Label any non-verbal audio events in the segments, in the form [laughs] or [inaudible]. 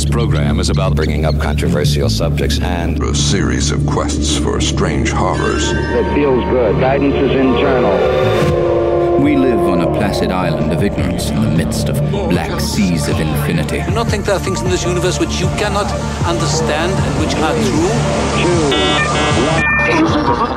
This program is about bringing up controversial subjects and A series of quests for strange horrors. It feels good. Guidance is internal. We live on a placid island of ignorance in the midst of black seas of infinity. Do not think there are things in this universe which you cannot understand and which are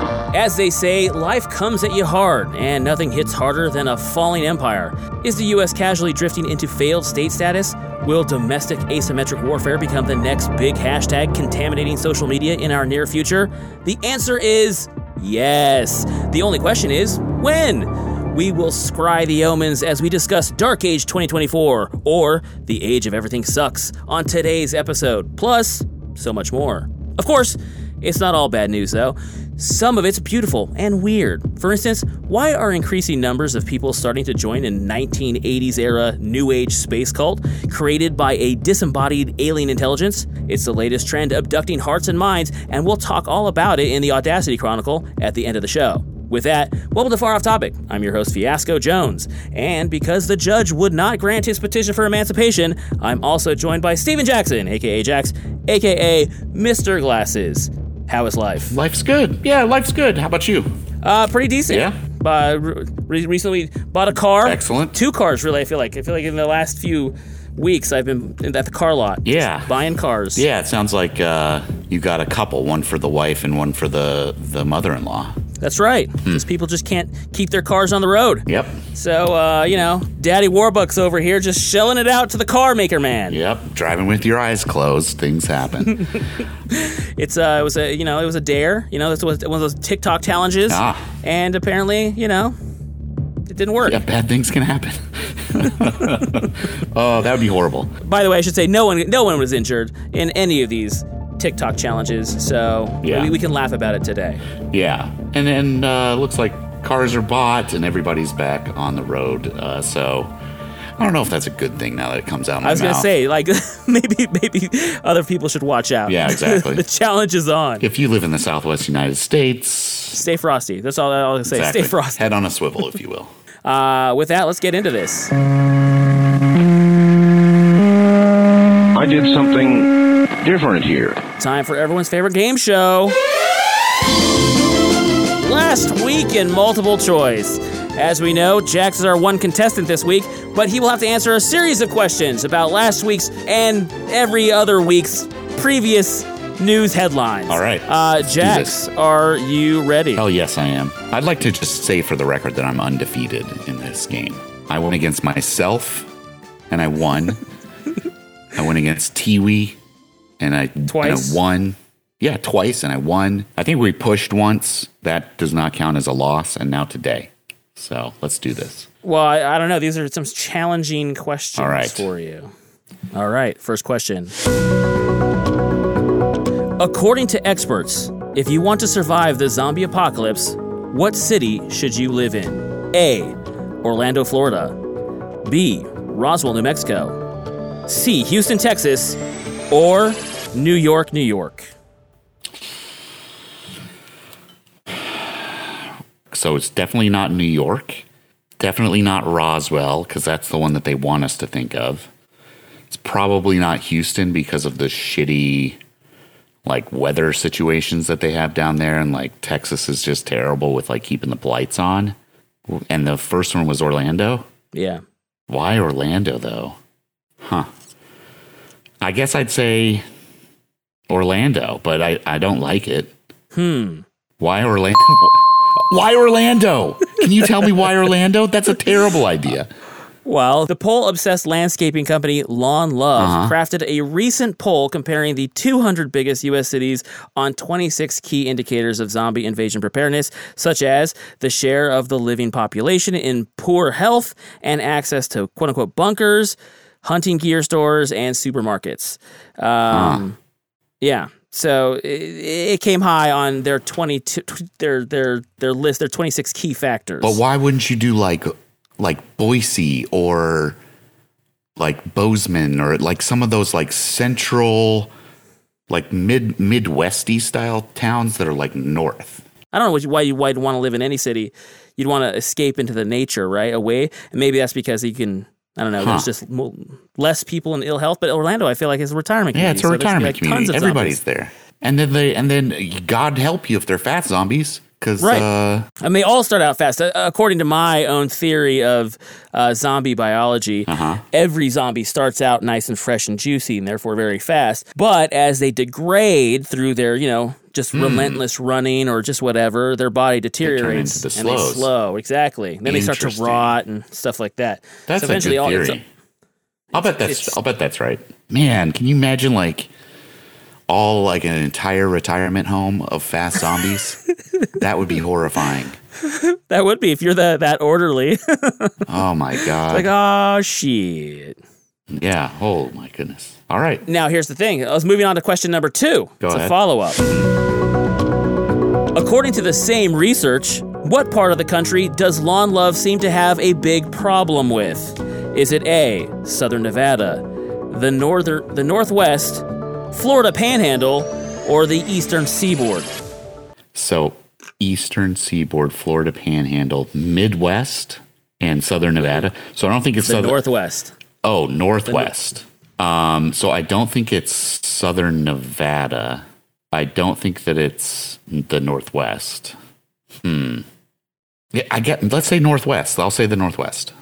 true. [laughs] As they say, life comes at you hard, and nothing hits harder than a falling empire. Is the US casually drifting into failed state status? Will domestic asymmetric warfare become the next big hashtag contaminating social media in our near future? The answer is yes. The only question is when? We will scry the omens as we discuss Dark Age 2024 or The Age of Everything Sucks on today's episode, plus so much more. Of course, it's not all bad news though. Some of it's beautiful and weird. For instance, why are increasing numbers of people starting to join a 1980s era New Age space cult created by a disembodied alien intelligence? It's the latest trend abducting hearts and minds, and we'll talk all about it in the Audacity Chronicle at the end of the show. With that, welcome to Far Off Topic. I'm your host, Fiasco Jones. And because the judge would not grant his petition for emancipation, I'm also joined by Steven Jackson, aka Jax, aka Mr. Glasses. How is life? Life's good. Yeah, life's good. How about you? Uh, pretty decent. Yeah? Uh, re- recently bought a car. Excellent. Two cars, really. I feel like. I feel like in the last few weeks I've been at the car lot. Yeah. buying cars. Yeah, it sounds like uh, you got a couple, one for the wife and one for the the mother-in-law. That's right. Hmm. Because people just can't keep their cars on the road. Yep. So, uh, you know, Daddy Warbucks over here just shelling it out to the car maker man. Yep. Driving with your eyes closed, things happen. [laughs] It's uh, it was a you know it was a dare. You know, this was one of those TikTok challenges. Ah. And apparently, you know, it didn't work. yeah, bad things can happen. [laughs] [laughs] oh, that would be horrible. By the way, I should say no one no one was injured in any of these TikTok challenges, so Yeah. we, we can laugh about it today. Yeah, and then uh, looks like cars are bought and everybody's back on the road. Uh, so I don't know if that's a good thing now that it comes out. of my I was gonna mouth. say like [laughs] maybe maybe other people should watch out. Yeah, [laughs] exactly. the challenge is on. if you live in the Southwest United States, Stay frosty. That's all I'll say. exactly, Stay frosty. head on a swivel, if you will. [laughs] Uh, with that, let's get into this. I did something different here. Time for everyone's favorite game show. Last week in multiple choice. As we know, Jax is our one contestant this week, but he will have to answer a series of questions about last week's and every other week's previous news headlines. All right. Uh, Jax, are you ready? Oh, yes, I am. I'd like to just say for the record that I'm undefeated in this game. I went against myself, and I won. [laughs] I went against Tiwi, and I, Twice? and I won. Yeah, twice, and I won. I think we pushed once. That does not count as a loss, and now today. So let's do this. Well, I, I don't know. These are some challenging questions All right. for you. All right, first question. According to experts, if you want to survive the zombie apocalypse, what city should you live in? A. Orlando, Florida. B. Roswell, New Mexico. C. Houston, Texas. Or New York, New York. So it's definitely not New York. Definitely not Roswell, because that's the one that they want us to think of. It's probably not Houston because of the shitty like weather situations that they have down there and like Texas is just terrible with like keeping the lights on. And the first one was Orlando. Yeah. Why Orlando though? Huh. I guess I'd say Orlando, but I, I don't like it. Hmm. Why Orlando? [laughs] Why Orlando? Can you tell me why Orlando? That's a terrible idea. Well, the poll obsessed landscaping company Lawn Love Uh-huh. crafted a recent poll comparing the 200 biggest U.S. cities on 26 key indicators of zombie invasion preparedness, such as the share of the living population in poor health and access to quote unquote bunkers, hunting gear stores, and supermarkets. Um, Yeah. So it, it came high on their 22 their their their list their 26 key factors. But why wouldn't you do like like Boise or like Bozeman or like some of those like central like mid midwesty style towns that are like north? I don't know what you- why you why you'd want to live in any city. You'd want to escape into the nature, right? Away, and maybe that's because you can I don't know. There's just mo- less people in ill health, but Orlando, I feel like, is a retirement. Yeah, it's a so retirement like, community. Tons of Everybody's zombies. there, and then they and then God help you if they're fat zombies, because Right. uh, And they all start out fast. Uh, According to my own theory of uh, zombie biology, Uh-huh. every zombie starts out nice and fresh and juicy and therefore very fast. But as they degrade through their, you know, just relentless running or just whatever, their body deteriorates Hmm. into the and they slow. Exactly. Then they start to rot and stuff like that. that's so a eventually good all theory. it's- I'll bet that's I'll bet that's right. Man, can you imagine like all like an entire retirement home of fast zombies? [laughs] that would be horrifying. that would be if you're that that orderly. Oh my [laughs] god. like, oh shit. yeah. Oh my goodness. All right. Now, here's the thing. I was moving on to question number two. Go it's a ahead. follow up. According to the same research, what part of the country does lawn love seem to have a big problem with? Is it A, Southern Nevada, the northern, the Northwest, Florida Panhandle, or the Eastern Seaboard? So eastern seaboard, Florida Panhandle, Midwest, and Southern Nevada. So I don't think it's The southern. Northwest. Oh, Northwest. Um, so I don't think it's Southern Nevada. I don't think that it's the Northwest. Hmm. Yeah, I get. Let's say Northwest. I'll say the Northwest.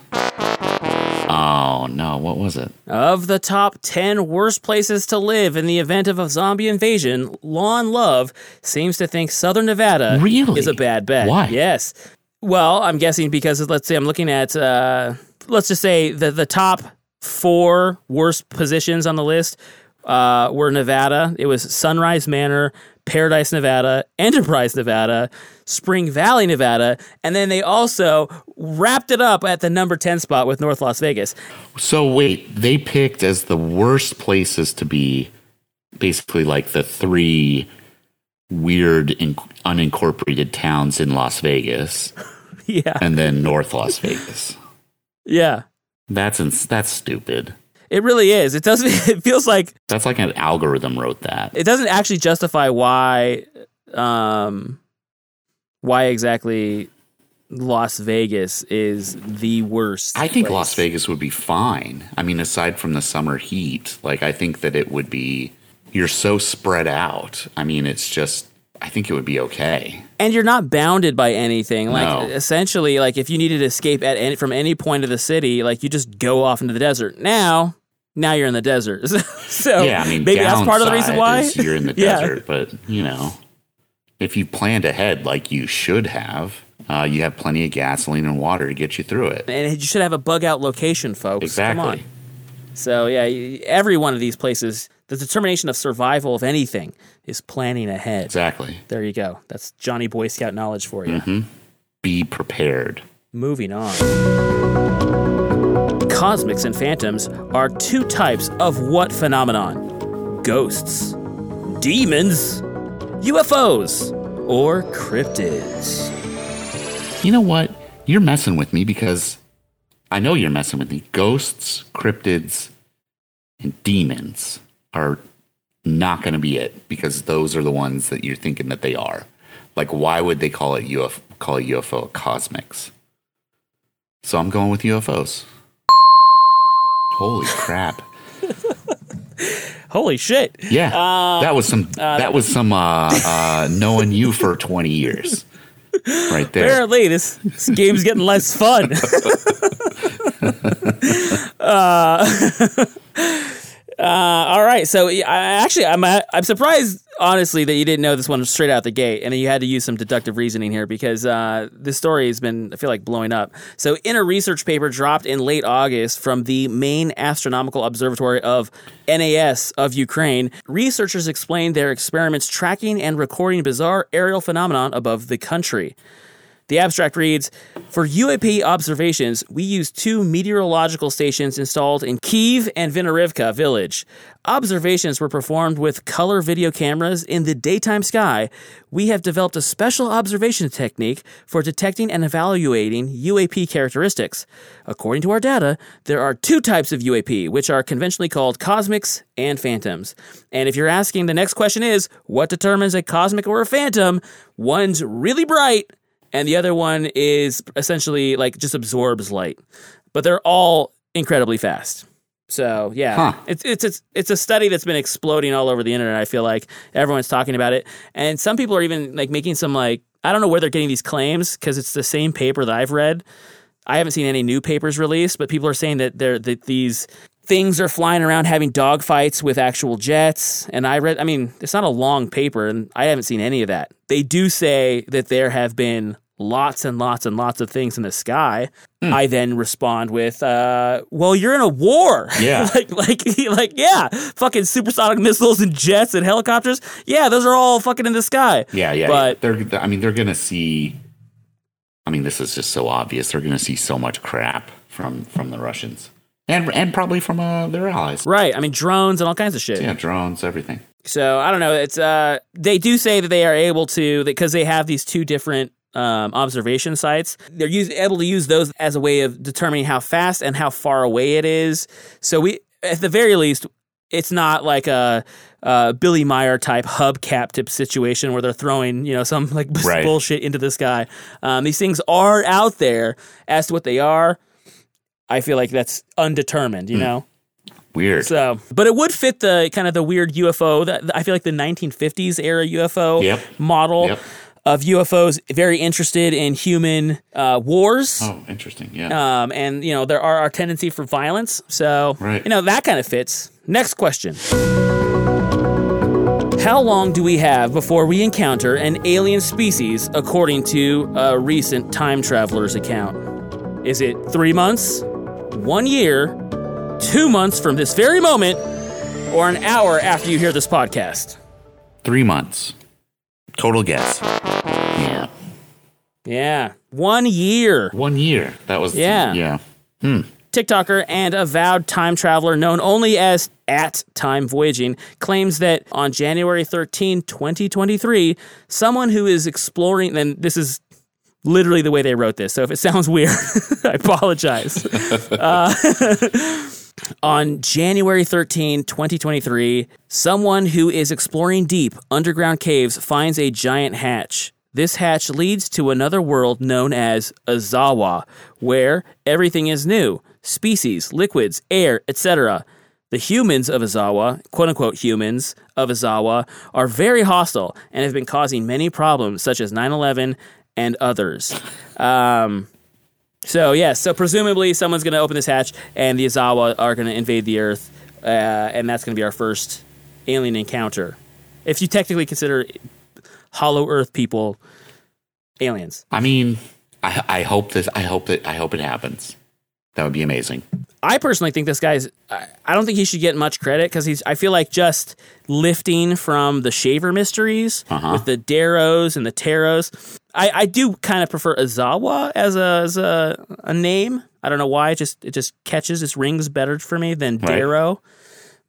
Oh no! What was it? Of the top 10 worst places to live in the event of a zombie invasion, Lawn Love seems to think Southern Nevada Really? is a bad bet. Why? Yes. Well, I'm guessing because let's say I'm looking at, uh, let's just say the, the top four worst positions on the list uh, were Nevada. It was Sunrise Manor, Paradise, Nevada, Enterprise, Nevada, Spring Valley, Nevada, and then they also wrapped it up at the number 10 spot with North Las Vegas. So wait, they picked as the worst places to be, basically like the three weird in, unincorporated towns in Las Vegas, [laughs] Yeah. and then North Las Vegas. Yeah. That's ins- that's stupid. It really is. It doesn't. [laughs] It feels like That's like an algorithm wrote that. it doesn't actually justify why, um, why exactly Las Vegas is the worst. I think place. Las Vegas would be fine. I mean, aside from the summer heat, like I think that it would be. You're so spread out. I mean, it's just. I think it would be okay. and you're not bounded by anything. Like No. essentially, like if you needed to escape at any, from any point of the city, like you just go off into the desert. Now, now you're in the desert. [laughs] so yeah, I mean, maybe that's part of the reason why you're in the [laughs] Yeah. desert. But you know, if you planned ahead like you should have, uh, you have plenty of gasoline and water to get you through it. And you should have a bug out location, folks. Exactly. Come on. So yeah, every one of these places, the determination of survival of anything is planning ahead. Exactly. There you go. That's Johnny Boy Scout knowledge for you. Mm-hmm. Be prepared. Moving on. Cosmics and phantoms are two types of what phenomenon? Ghosts, demons, UFOs, or cryptids? You know what? You're messing with me because I know you're messing with me. Ghosts, cryptids, and demons are not going to be it because those are the ones that you're thinking that they are. Like, why would they call it UFO? Call a UFO cosmics? So I'm going with UFOs. Holy crap! [laughs] Holy shit. Yeah, that was some. that was some. Uh, uh, knowing you for 20 years, [laughs] right there. Apparently, this, this game's getting less fun. [laughs] uh, all right, so I actually I'm uh, I'm surprised honestly that you didn't know this one straight out the gate, and then you had to use some deductive reasoning here because uh, this story has been I feel like blowing up. So, in a research paper dropped in late August from the main astronomical observatory of NAS of Ukraine, researchers explained their experiments tracking and recording bizarre aerial phenomenon above the country. The abstract reads For UAP observations, we used two meteorological stations installed in Kiev and Vinarivka village. Observations were performed with color video cameras in the daytime sky. We have developed a special observation technique for detecting and evaluating UAP characteristics. According to our data, there are two types of UAP, which are conventionally called cosmics and phantoms. And if you're asking, the next question is what determines a cosmic or a phantom? One's really bright and the other one is essentially like just absorbs light. But they're all incredibly fast. So yeah, Huh. it's it's it's it's a study that's been exploding all over the internet. I feel like everyone's talking about it, and some people are even like making some like I don't know where they're getting these claims because it's the same paper that I've read. I haven't seen any new papers released, but people are saying that they're that these things are flying around having dogfights with actual jets. And I read, I mean, it's not a long paper, and I haven't seen any of that. They do say that there have been lots and lots and lots of things in the sky. I then respond with, uh, "Well, you're in a war, Yeah. [laughs] like, like, [laughs] like, yeah, fucking supersonic missiles and jets and helicopters. Yeah, those are all fucking in the sky. Yeah, yeah. But- they're. I mean, they're gonna see. I mean, this is just so obvious. They're gonna see so much crap from from the Russians, and and probably from uh, their allies. Right. I mean, drones and all kinds of shit. Yeah, drones, everything. So I don't know. It's uh, they do say that they are able to because they have these two different um, observation sites. They're use, able to use those as a way of determining how fast and how far away it is. So we, at the very least, it's not like a, a Billy Meier type hubcap type situation where they're throwing you know some like [laughs] Right. bullshit into the sky. Um, these things are out there. As to what they are, I feel like that's undetermined. You know. Weird. So, but it would fit the kind of the weird UFO that I feel like the 1950s era UFO Yep. model Yep. of UFOs. Very interested in human uh, wars. oh, interesting. Yeah. Um, and you know there are our tendency for violence, so Right. you know that kind of fits. Next question: How long do we have before we encounter an alien species, according to a recent time traveler's account? Is it three months, one year, two months from this very moment, or an hour after you hear this podcast? Three months. Total guess. Yeah. Yeah, one year. One year. That was. Yeah. Yeah. Hmm. TikToker and avowed time traveler known only as at time voyaging claims that on January 13, 2023, someone who is exploring, and this is literally the way they wrote this. So if it sounds weird, [laughs] I apologize. Uh, [laughs] on January 13, 2023, someone who is exploring deep underground caves finds a giant hatch. This hatch leads to another world known as Azawa, where everything is new species, liquids, air, etc. The humans of Azawa, quote unquote humans of Azawa, are very hostile and have been causing many problems, such as 9 11 and others. Um, so, yes, so presumably someone's going to open this hatch and the Azawa are going to invade the Earth, uh, and that's going to be our first alien encounter. If you technically consider Hollow Earth people aliens. I mean, I, I hope this. I hope that. I hope it happens. That would be amazing. I personally think this guy's. I don't think he should get much credit because he's. I feel like just lifting from the Shaver mysteries Uh-huh. with the Deros and the Teros. I, I do kind of prefer Azawa as a as a, a name. I don't know why. It just it just catches. It rings better for me than Right. Dero.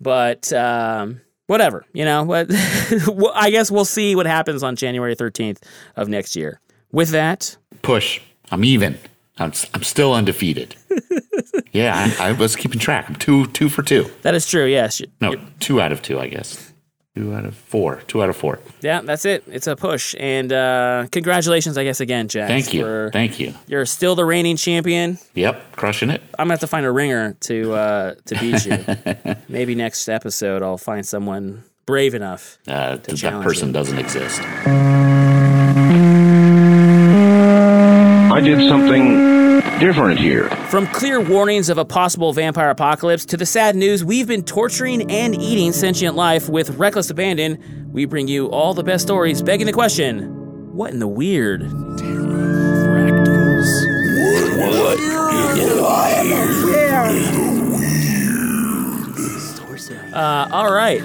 But um, whatever, you know. What [laughs] I guess we'll see what happens on January thirteenth of next year. With that, Push. I'm even. I'm. I'm still undefeated. [laughs] yeah, I, I was keeping track. I'm two. Two for two. that is true. Yes. No, two out of two. I guess. Two out of four. Two out of four. Yeah, that's it. It's a push. And uh, congratulations, I guess, again, Jack. Thank you. Thank you. you're still the reigning champion. Yep, crushing it. I'm gonna have to find a ringer to uh, to beat you. [laughs] Maybe next episode I'll find someone brave enough. Uh, that person you. doesn't exist. Did something different here. From clear warnings of a possible vampire apocalypse to the sad news we've been torturing and eating sentient life with reckless abandon, we bring you all the best stories begging the question what in the weird? Uh, all right.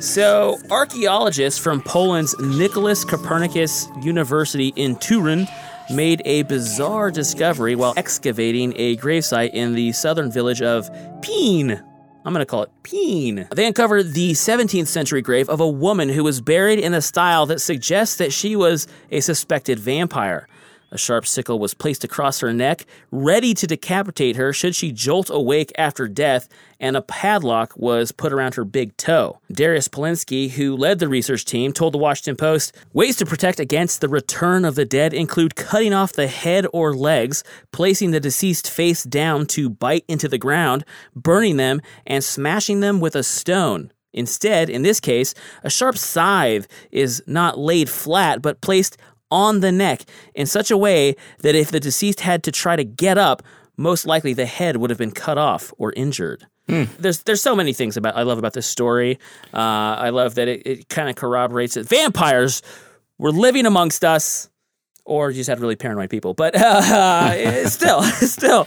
So, archaeologists from Poland's Nicholas Copernicus University in Turin made a bizarre discovery while excavating a gravesite in the southern village of Peen. I'm going to call it Peen. They uncovered the 17th century grave of a woman who was buried in a style that suggests that she was a suspected vampire. A sharp sickle was placed across her neck, ready to decapitate her should she jolt awake after death, and a padlock was put around her big toe. Darius Polinsky, who led the research team, told the Washington Post ways to protect against the return of the dead include cutting off the head or legs, placing the deceased face down to bite into the ground, burning them, and smashing them with a stone. Instead, in this case, a sharp scythe is not laid flat but placed on the neck in such a way that if the deceased had to try to get up, most likely the head would have been cut off or injured. There's there's so many things about I love about this story. Uh, I love that it, it kind of corroborates that vampires were living amongst us, or you just had really paranoid people. But [laughs] uh, still, [laughs] still,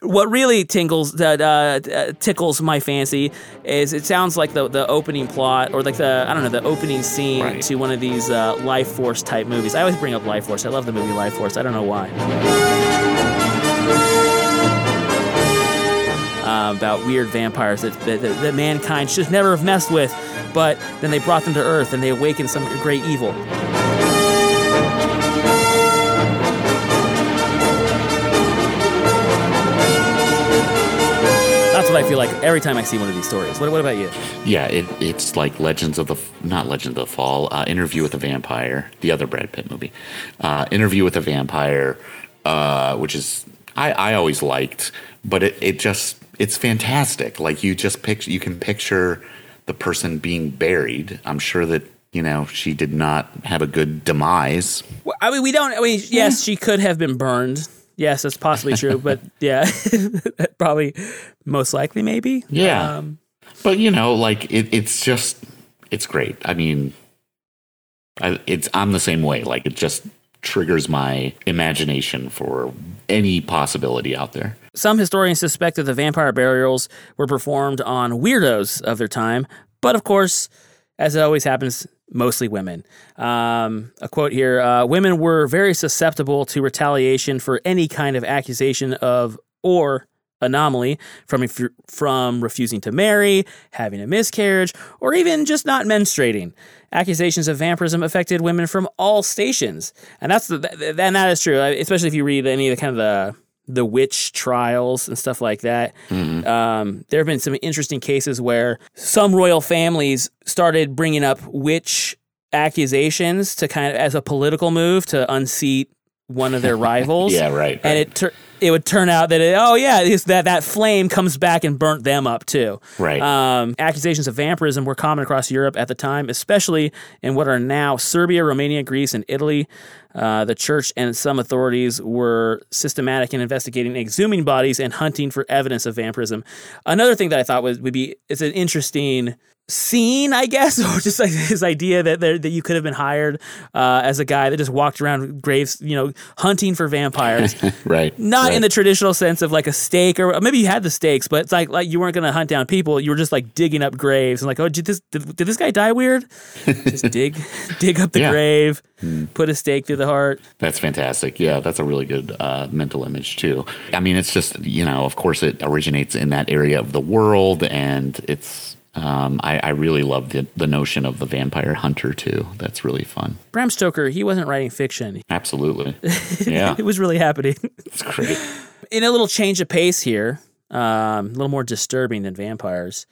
what really tingles that uh, uh, tickles my fancy is it sounds like the the opening plot or like the I don't know the opening scene Right. to one of these uh, Life Force type movies. I always bring up Life Force. I love the movie Life Force. I don't know why. Uh, about weird vampires that, that, that, that mankind should never have messed with, but then they brought them to Earth and they awakened some great evil. What I feel like every time I see one of these stories. What, what about you? Yeah, it, it's like Legends of the not Legends of the Fall. Uh, Interview with a Vampire, the other Brad Pitt movie. Uh, Interview with a Vampire, uh, which is I, I always liked, but it, it just it's fantastic. Like you just picture you can picture the person being buried. I'm sure that you know she did not have a good demise. Well, I mean, we don't. I mean, yes, she could have been burned. Yes, that's possibly true. but [laughs] yeah, [laughs] probably most likely, maybe. Yeah. Um, But you know, like it, it's just it's great. I mean, I, it's I'm the same way. Like it just triggers my imagination for any possibility out there. Some historians suspect that the vampire burials were performed on weirdos of their time, but of course, as it always happens, mostly women. Um, a quote here uh, Women were very susceptible to retaliation for any kind of accusation of or anomaly from, from refusing to marry, having a miscarriage, or even just not menstruating. Accusations of vampirism affected women from all stations, and that's the and that is true. Especially if you read any of the kind of the the witch trials and stuff like that. Um, there have been some interesting cases where some royal families started bringing up witch accusations to kind of as a political move to unseat one of their [laughs] rivals. Yeah, right, And it tur- it would turn out that it, oh yeah, that that flame comes back and burnt them up too. Right. Um, accusations of vampirism were common across Europe at the time, especially in what are now Serbia, Romania, Greece, and Italy. Uh, the church and some authorities were systematic in investigating exhuming bodies and hunting for evidence of vampirism. Another thing that I thought was would be it's an interesting scene, I guess, [laughs] or just like this idea that there, that you could have been hired uh, as a guy that just walked around graves, you know, hunting for vampires. [laughs] Right. Not right. in the traditional sense of like a stake, or maybe you had the stakes, but it's like like you weren't going to hunt down people. You were just like digging up graves and like, oh, did this did, did this guy die weird? [laughs] just dig dig up the Yeah. grave, put a stake through the heart. That's fantastic. Yeah, that's a really good uh, mental image too. I mean, it's just you know, of course, it originates in that area of the world, and it's. Um, I, I really love the the notion of the vampire hunter too. That's really fun. Bram Stoker, he wasn't writing fiction. Absolutely. [laughs] Yeah, It was really happening. it's great. in a little change of pace here, um, a little more disturbing than vampires.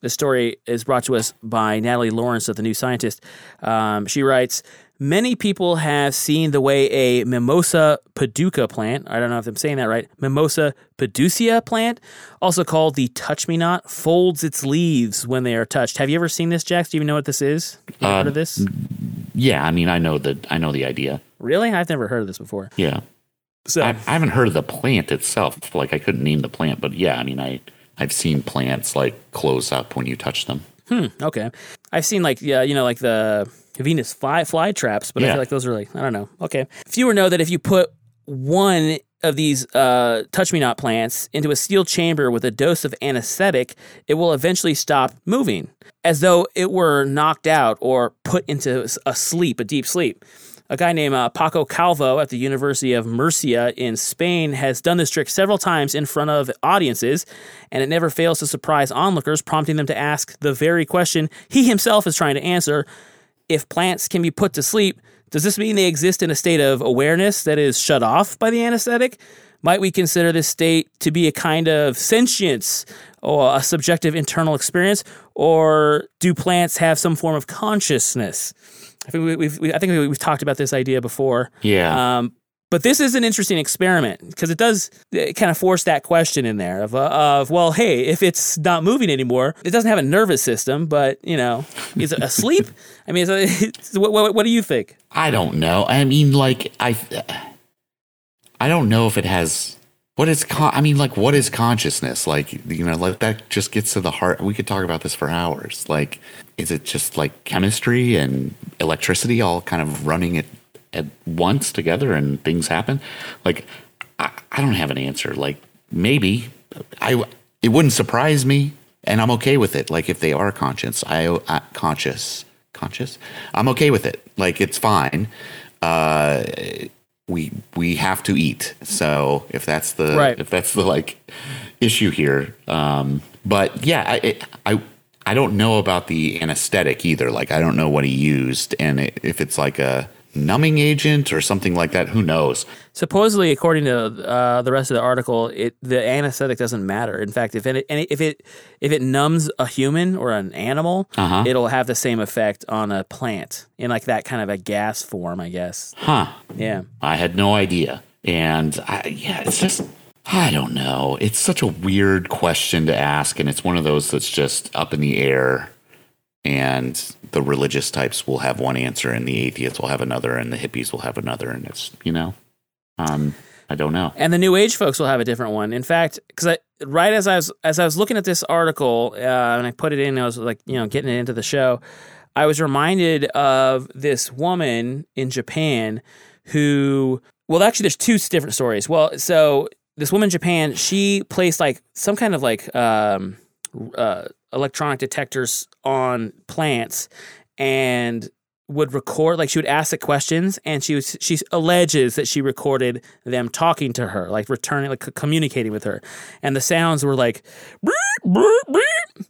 The story is brought to us by Natalie Lawrence of The New Scientist. Um, she writes Many people have seen the way a Mimosa paduca plant, I don't know if I'm saying that right, Mimosa paducea plant, also called the touch me not, folds its leaves when they are touched. Have you ever seen this, Jax? Do you even know what this is? You heard of this? Yeah, I mean, I know the I know the idea. Really? I've never heard of this before. Yeah, So, I, I haven't heard of the plant itself. Like, I couldn't name the plant, but yeah, I mean, I I've seen plants like close up when you touch them. Hmm. Okay. I've seen like yeah, you know, like the Venus fly fly traps, but I feel like those are like I don't know. Okay. Fewer know that if you put one of these uh, touch me not plants into a steel chamber with a dose of anesthetic, it will eventually stop moving, as though it were knocked out or put into a sleep, a deep sleep. A guy named uh, Paco Calvo at the University of Murcia in Spain has done this trick several times in front of audiences, and it never fails to surprise onlookers, prompting them to ask the very question he himself is trying to answer. If plants can be put to sleep, Does this mean they exist in a state of awareness that is shut off by the anesthetic? Might we consider this state to be a kind of sentience or a subjective internal experience, or do plants have some form of consciousness? I think we, we've we, I think we've talked about this idea before. Yeah. Um, but this is an interesting experiment because it does kind of force that question in there of, uh, of well, hey, if it's not moving anymore, it doesn't have a nervous system, but you know, is it asleep? [laughs] I mean, [laughs] what, what, what do you think? I don't know. I mean, like I, I don't know if it has. What is con- I mean, like, what is consciousness? Like, you know, like that just gets to the heart. We could talk about this for hours. Like, is it just like chemistry and electricity all kind of running at at once together and things happen? Like, I, I don't have an answer. Like, maybe I. It wouldn't surprise me, and I'm okay with it. Like, if they are conscious, I uh, conscious, conscious, I'm okay with it. Like, it's fine. Uh, we we have to eat. So if that's the Right. if that's the like issue here, um, but yeah, I, it, I I don't know about the anesthetic either. Like I don't know what he used, and it, if it's like a numbing agent or something like that, who knows? Supposedly, according to uh, the rest of the article, it the anesthetic doesn't matter. In fact, if it if it if it numbs a human or an animal, Uh-huh. it'll have the same effect on a plant in like that kind of a gas form, I guess. Huh? Yeah. I had no idea, and I, yeah, it's just. I don't know. It's such a weird question to ask, and it's one of those that's just up in the air. And the religious types will have one answer, and the atheists will have another, and the hippies will have another, and it's you know, um, I don't know. And the new age folks will have a different one. In fact, because I right as I was as I was looking at this article uh, and I put it in, I was like, you know, getting it into the show. I was reminded of this woman in Japan who, well, actually, there's two different stories. Well, so this woman in Japan, she placed like some kind of like um, uh, electronic detectors on plants and would record like she would ask the questions and she was she alleges that she recorded them talking to her like returning like communicating with her. And the sounds were like "Beep, beep, beep."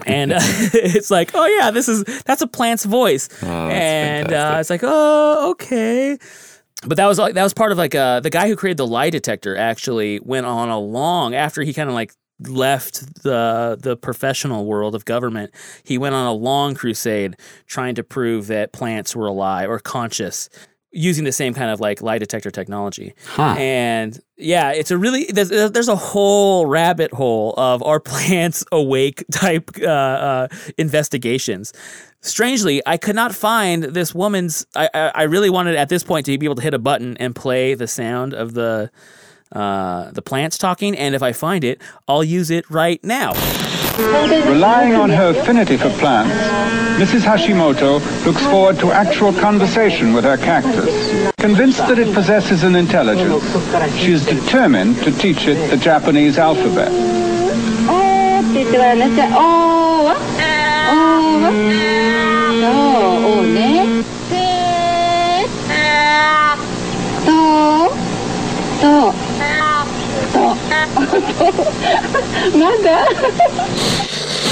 [laughs] and uh, [laughs] it's like oh yeah this is that's a plant's voice. And uh, it's like oh okay. But that was like that was part of like uh the guy who created the lie detector actually went on a long after he kind of like left the the professional world of government he went on a long crusade trying to prove that plants were alive or conscious using the same kind of like lie detector technology Huh. and yeah it's a really there's, there's a whole rabbit hole of are [laughs] plants awake type uh, uh, investigations strangely i could not find this woman's I, I I really wanted at this point to be able to hit a button and play the sound of the uh, the plants talking and if i find it i'll use it right now Relying on her affinity for plants, Mrs. Hashimoto looks forward to actual conversation with her cactus. Convinced that it possesses an intelligence, she is determined to teach it the Japanese alphabet. おーっ [laughs] Nada.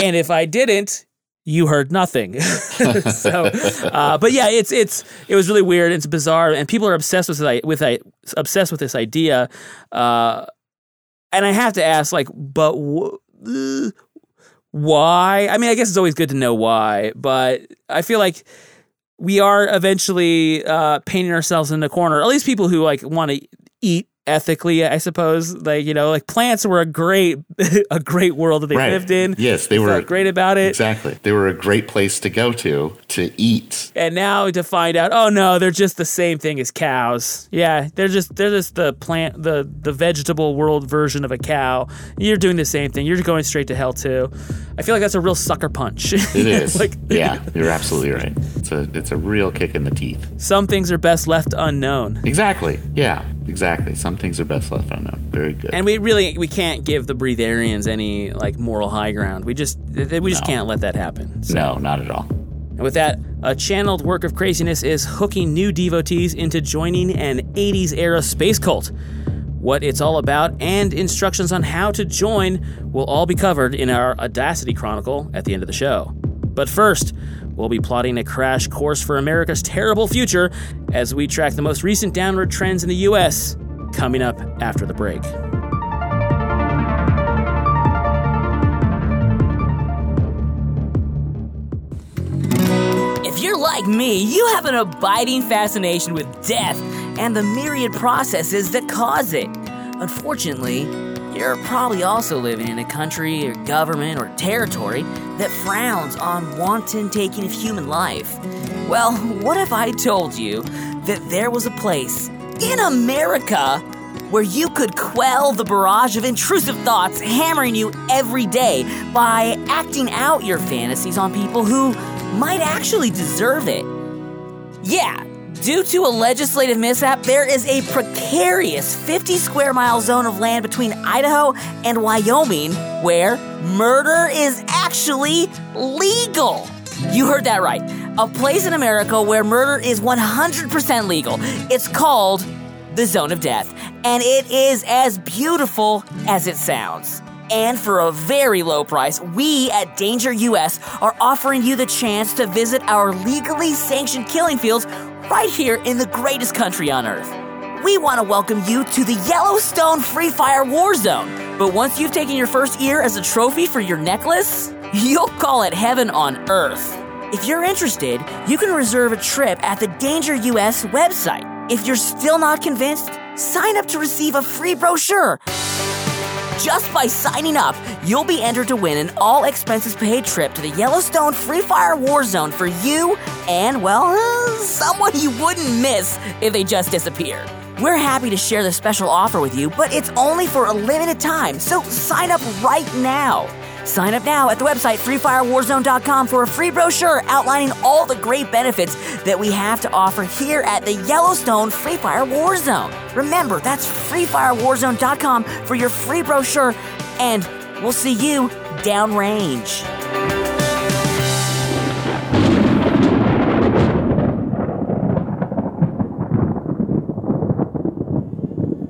[laughs] and if I didn't, you heard nothing. [laughs] so, uh, but yeah, it's it's it was really weird. It's bizarre, and people are obsessed with this, with obsessed with this idea. Uh, and I have to ask, like, but why? I mean, I guess it's always good to know why, but I feel like we are eventually uh, painting ourselves in the corner. At least people who like want to eat ethically, I suppose. Like you know, like plants were a great [laughs] a great world that they Right. lived in. Yes, they We were great about it. Exactly. They were a great place to go to to eat. And now to find out, oh no, they're just the same thing as cows. Yeah, they're just they're just the plant the the vegetable world version of a cow. You're doing the same thing. You're going straight to hell too. I feel like that's a real sucker punch. It [laughs] is. like yeah, you're absolutely right. It's a it's a real kick in the teeth. some things are best left unknown. Exactly. Yeah, exactly. Some things are best left unknown. Very good. And we really we can't give the breatharians any like moral high ground. We just we just No. can't let that happen. So- no, not at all. And with that, a channeled work of craziness is hooking new devotees into joining an 80s era space cult. What it's all about and instructions on how to join will all be covered in our Audacity Chronicle at the end of the show. But first, we'll be plotting a crash course for America's terrible future as we track the most recent downward trends in the US coming up after the break. If you're like me, you have an abiding fascination with death and the myriad processes that cause it. Unfortunately, you're probably also living in a country or government or territory that frowns on wanton taking of human life. Well, what if I told you that there was a place in America where you could quell the barrage of intrusive thoughts hammering you every day by acting out your fantasies on people who might actually deserve it? Yeah, Due to a legislative mishap, there is a precarious 50 square mile zone of land between Idaho and Wyoming where murder is actually legal. You heard that right. A place in America where murder is 100% legal. It's called the Zone of Death, and it is as beautiful as it sounds. And for a very low price, we at Danger US are offering you the chance to visit our legally sanctioned killing fields right here in the greatest country on earth. We want to welcome you to the Yellowstone Free Fire War Zone. But once you've taken your first ear as a trophy for your necklace, you'll call it heaven on earth. If you're interested, you can reserve a trip at the Danger US website. If you're still not convinced, sign up to receive a free brochure. Just by signing up, you'll be entered to win an all expenses paid trip to the Yellowstone Free Fire War Zone for you and, well, [laughs] someone you wouldn't miss if they just disappeared. We're happy to share this special offer with you, but it's only for a limited time, so sign up right now. Sign up now at the website freefirewarzone.com for a free brochure outlining all the great benefits that we have to offer here at the Yellowstone Free Fire War Zone. Remember, that's freefirewarzone.com for your free brochure, and we'll see you downrange.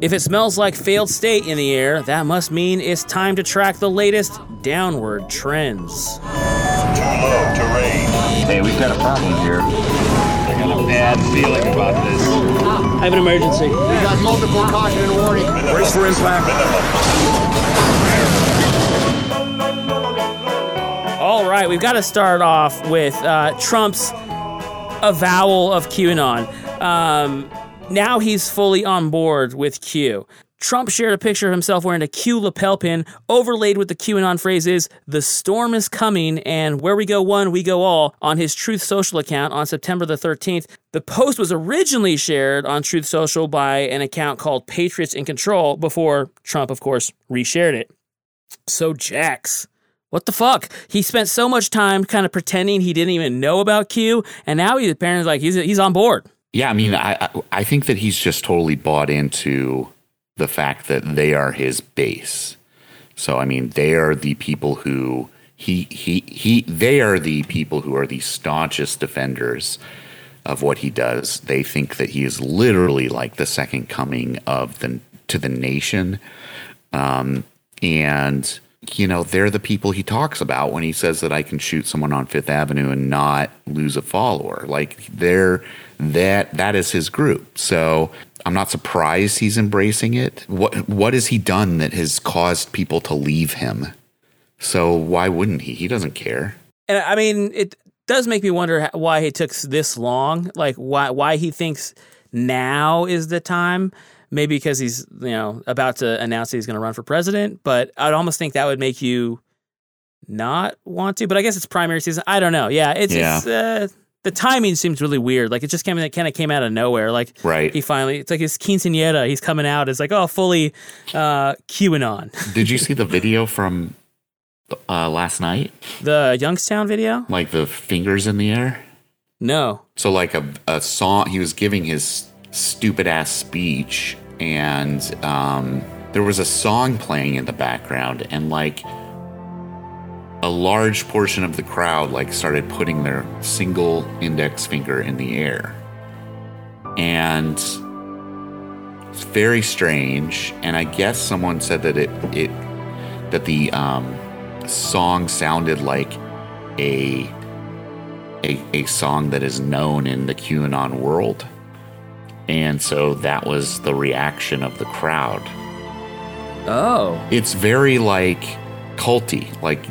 If it smells like failed state in the air, that must mean it's time to track the latest downward trends. Too low terrain. Hey, we've got a problem here. I got a bad feeling about this. I have an emergency. We got multiple caution and warning. Brace for impact. All right, we've got to start off with uh, Trump's avowal of QAnon. Um, now he's fully on board with Q. Trump shared a picture of himself wearing a Q lapel pin overlaid with the QAnon phrases, the storm is coming and where we go one, we go all on his Truth Social account on September the 13th. The post was originally shared on Truth Social by an account called Patriots in Control before Trump, of course, reshared it. So, Jax, what the fuck? He spent so much time kind of pretending he didn't even know about Q, and now he's apparently like he's, he's on board. Yeah, I mean, I I- I think that he's just totally bought into the fact that they are his base. So I mean, they are the people who he he he they are the people who are the staunchest defenders of what he does. They think that he is literally like the second coming of the to the nation. Um, and you know, they're the people he talks about when he says that I can shoot someone on Fifth Avenue and not lose a follower. Like they're that that is his group. So I'm not surprised he's embracing it. What what has he done that has caused people to leave him? So why wouldn't he? He doesn't care. And I mean, it does make me wonder why it took this long. Like why why he thinks now is the time. Maybe because he's you know about to announce that he's going to run for president. But I'd almost think that would make you not want to. But I guess it's primary season. I don't know. Yeah, it's, Yeah. it's uh, the timing seems really weird. Like it just came kind of came out of nowhere. Like Right. he finally it's like his quinceanera. He's coming out. It's like oh fully uh, QAnon. [laughs] Did you see the video from uh, last night? the Youngstown video. Like the fingers in the air? No. So like a, a song he was giving his stupid ass speech and um, there was a song playing in the background and like a large portion of the crowd like started putting their single index finger in the air and it's very strange and i guess someone said that it it that the um, song sounded like a a, a song that is known in the QAnon world. And so that was the reaction of the crowd. Oh. It's very like culty. Like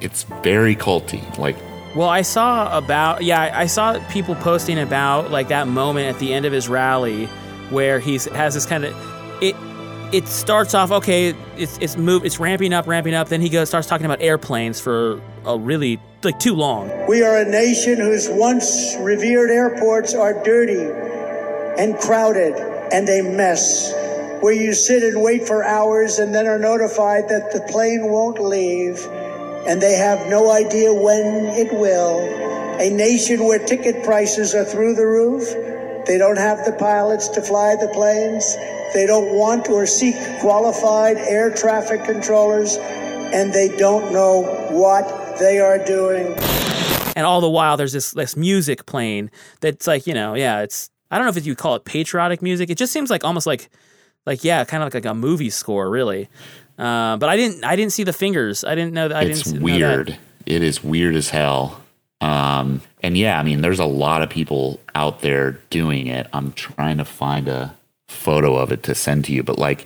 it's very culty. Like Well, I saw about yeah, I- I saw people posting about like that moment at the end of his rally where he has this kind of it it starts off okay, it's it's move it's ramping up, ramping up, then he goes starts talking about airplanes for a really like too long. We are a nation whose once revered airports are dirty and crowded and a mess, where you sit and wait for hours and then are notified that the plane won't leave and they have no idea when it will. A nation where ticket prices are through the roof. They don't have the pilots to fly the planes. They don't want or seek qualified air traffic controllers, and they don't know what they are doing. And all the while there's this this music playing that's like, you know, yeah, it's I don't know if you call it patriotic music. It just seems like almost like like yeah, kind of like, like a movie score really. Uh, but I didn't I didn't see the fingers. I didn't know that I it's didn't weird. It is weird as hell. Um, and yeah, I mean, there's a lot of people out there doing it. I'm trying to find a photo of it to send to you, but like,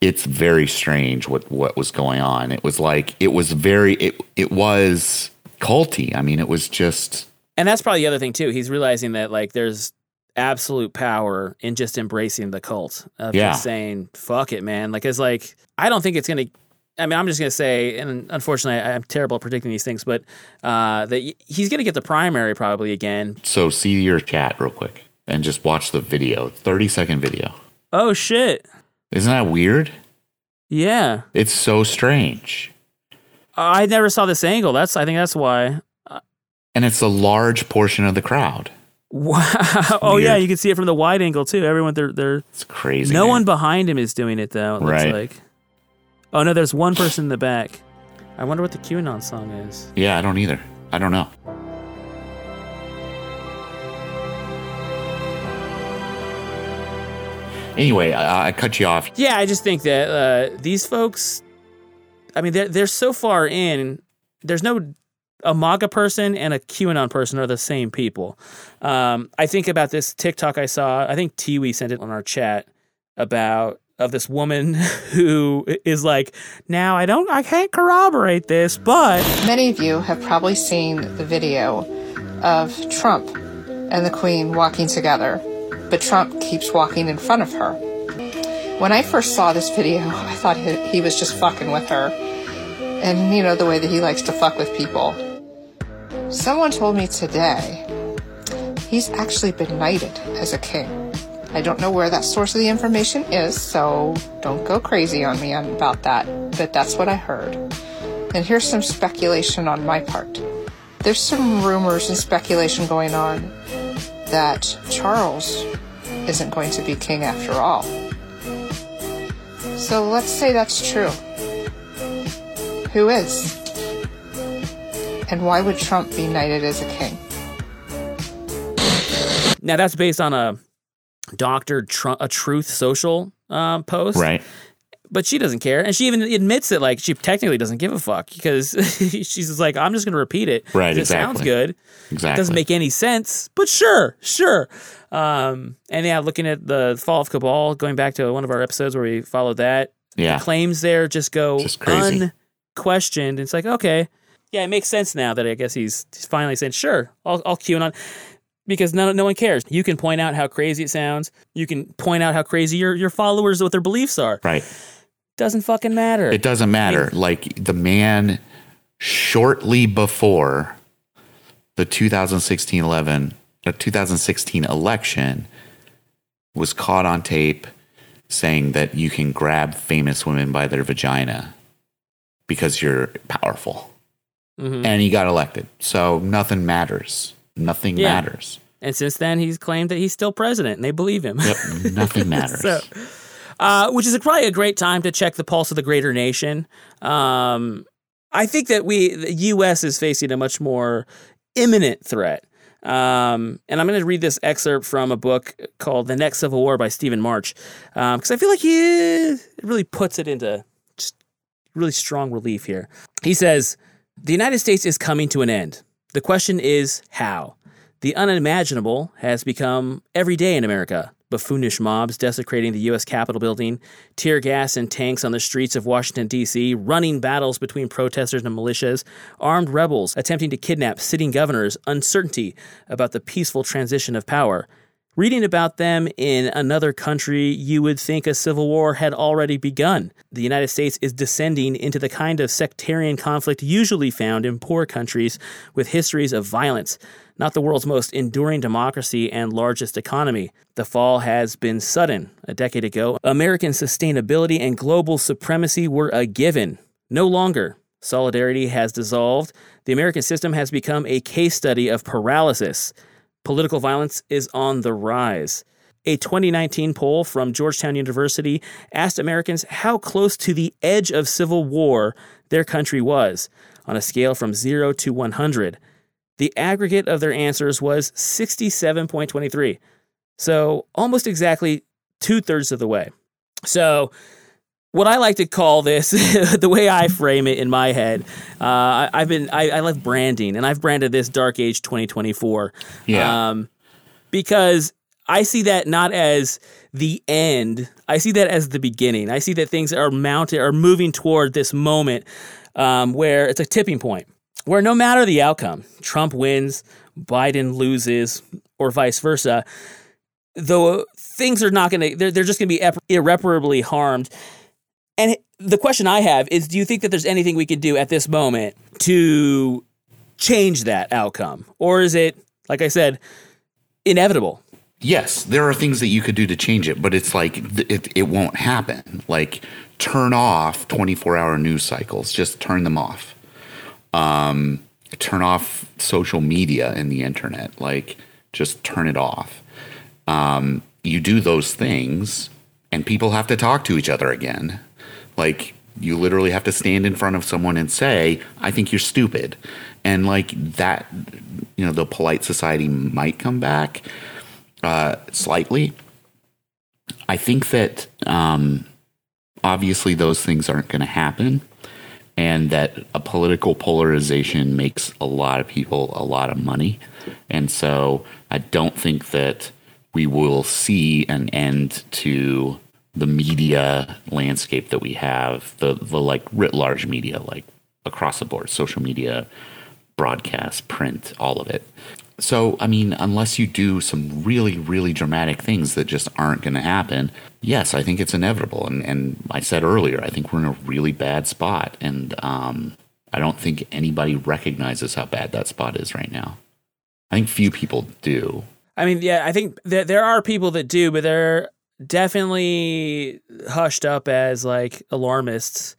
it's very strange what what was going on. It was like it was very it it was culty. I mean, it was just And that's probably the other thing too. He's realizing that like there's absolute power in just embracing the cult of Yeah. just saying fuck it, man. Like it's like I don't think it's gonna. I mean, I'm just gonna say, and unfortunately, I- I'm terrible at predicting these things, but uh, that y- he's gonna get the primary probably again. so. See your chat real quick and just watch the video. Thirty second video. Oh shit! Isn't that weird? Yeah, It's so strange. I never saw this angle. That's I think that's why. And it's a large portion of the crowd. Wow. Oh yeah, you can see it from the wide angle too. Everyone, they're they're It's crazy. no man. one behind him is doing it though. It looks Right. like. Oh no, there's one person in the back. I wonder what the QAnon song is. Yeah, I don't either. I don't know. Anyway, I, I cut you off. Yeah, I just think that uh, these folks, I mean, they're, they're so far in. There's no a MAGA person and a QAnon person are the same people. Um, I think about this TikTok I saw. I think Tiwi sent it on our chat about of this woman [laughs] who is like, now I don't, I can't corroborate this, but Many of you have probably seen the video of Trump and the Queen walking together, but Trump keeps walking in front of her. When I first saw this video, [laughs] I thought he, he was just fucking with her. And you know, the way that he likes to fuck with people. Someone told me today he's actually been knighted as a king. I don't know where that source of the information is, so don't go crazy on me about that, but that's what I heard. And here's some speculation on my part. There's some rumors and speculation going on that Charles isn't going to be king after all. So let's say that's true. Who is? And why would Trump be knighted as a king? now that's based on a Doctor Tru- a Truth Social um, post, Right. But she doesn't care, and she even admits it. Like she technically doesn't give a fuck because [laughs] she's just like, I'm just going to repeat it. Right, It sounds exactly. good. It Exactly. doesn't make any sense, but sure, sure. Um, and yeah, looking at the fall of Cabal, going back to one of our episodes where we followed that, Yeah. the claims there just go Just crazy. unquestioned. It's like, okay, yeah, it makes sense now that I guess he's, he's finally saying, sure, I'll, I'll QAnon. Because no, no one cares. You can point out how crazy it sounds. You can point out how crazy your, your followers, what their beliefs are. Right. Doesn't fucking matter. It doesn't matter. Like the man shortly before the 2016 11 or 2016 election was caught on tape saying that you can grab famous women by their vagina because you're powerful. Mhm. And he got elected. So nothing matters. Nothing Yeah. matters. And since then, he's claimed that he's still president, and they believe him. Yep. Nothing [laughs] matters. so, uh, which is probably a great time to check the pulse of the greater nation. Um, I think that we, the U.S. is facing a much more imminent threat. Um, and I'm going to read this excerpt from a book called The Next Civil War by Stephen Marche, because I feel like he it really puts it into just really strong relief here. He says, The United States is coming to an end. The question is how? The unimaginable has become every day in America. Buffoonish mobs desecrating the U.S. Capitol building, tear gas and tanks on the streets of Washington, D.C., running battles between protesters and militias, armed rebels attempting to kidnap sitting governors, uncertainty about the peaceful transition of power. Reading about them in another country, you would think a civil war had already begun. The United States is descending into the kind of sectarian conflict usually found in poor countries with histories of violence, not the world's most enduring democracy and largest economy. The fall has been sudden. A decade ago, American sustainability and global supremacy were a given. No longer. Solidarity has dissolved. The American system has become a case study of paralysis political violence is on the rise. A 2019 poll from Georgetown University asked Americans how close to the edge of civil war their country was on a scale from 0 to 100. The aggregate of their answers was 67.23. So almost exactly two thirds of the way. So, what I like to call this, [laughs] the way I frame it in my head, uh, I, have been I, I, love branding, and I've branded this Dark Age 2024. Yeah. Um, because I see that not as the end. I see that as the beginning. I see that things are mounted, are moving toward this moment um, where it's a tipping point, where no matter the outcome, Trump wins, Biden loses, or vice versa, though things are not going to, they're, they're just going to be irreparably harmed and the question I have is do you think that there's anything we could do at this moment to change that outcome? Or is it, like I said, inevitable? Yes, there are things that you could do to change it, but it's like it, it won't happen. Like turn off 24 hour news cycles, just turn them off. Um, turn off social media and the internet, like just turn it off. Um, you do those things, and people have to talk to each other again. Like you literally have to stand in front of someone and say, "I think you're stupid," and like that, you know, the polite society might come back uh, slightly. I think that um, obviously those things aren't going to happen, and that a political polarization makes a lot of people a lot of money, and so I don't think that we will see an end to the media landscape that we have, the the like writ large media, like across the board, social media, broadcast, print, all of it. So, I mean, unless you do some really, really dramatic things that just aren't going to happen, yes, I think it's inevitable. And, and I said earlier, I think we're in a really bad spot. And um, I don't think anybody recognizes how bad that spot is right now. I think few people do. I mean, yeah, I think that there are people that do, but there definitely hushed up as like alarmists.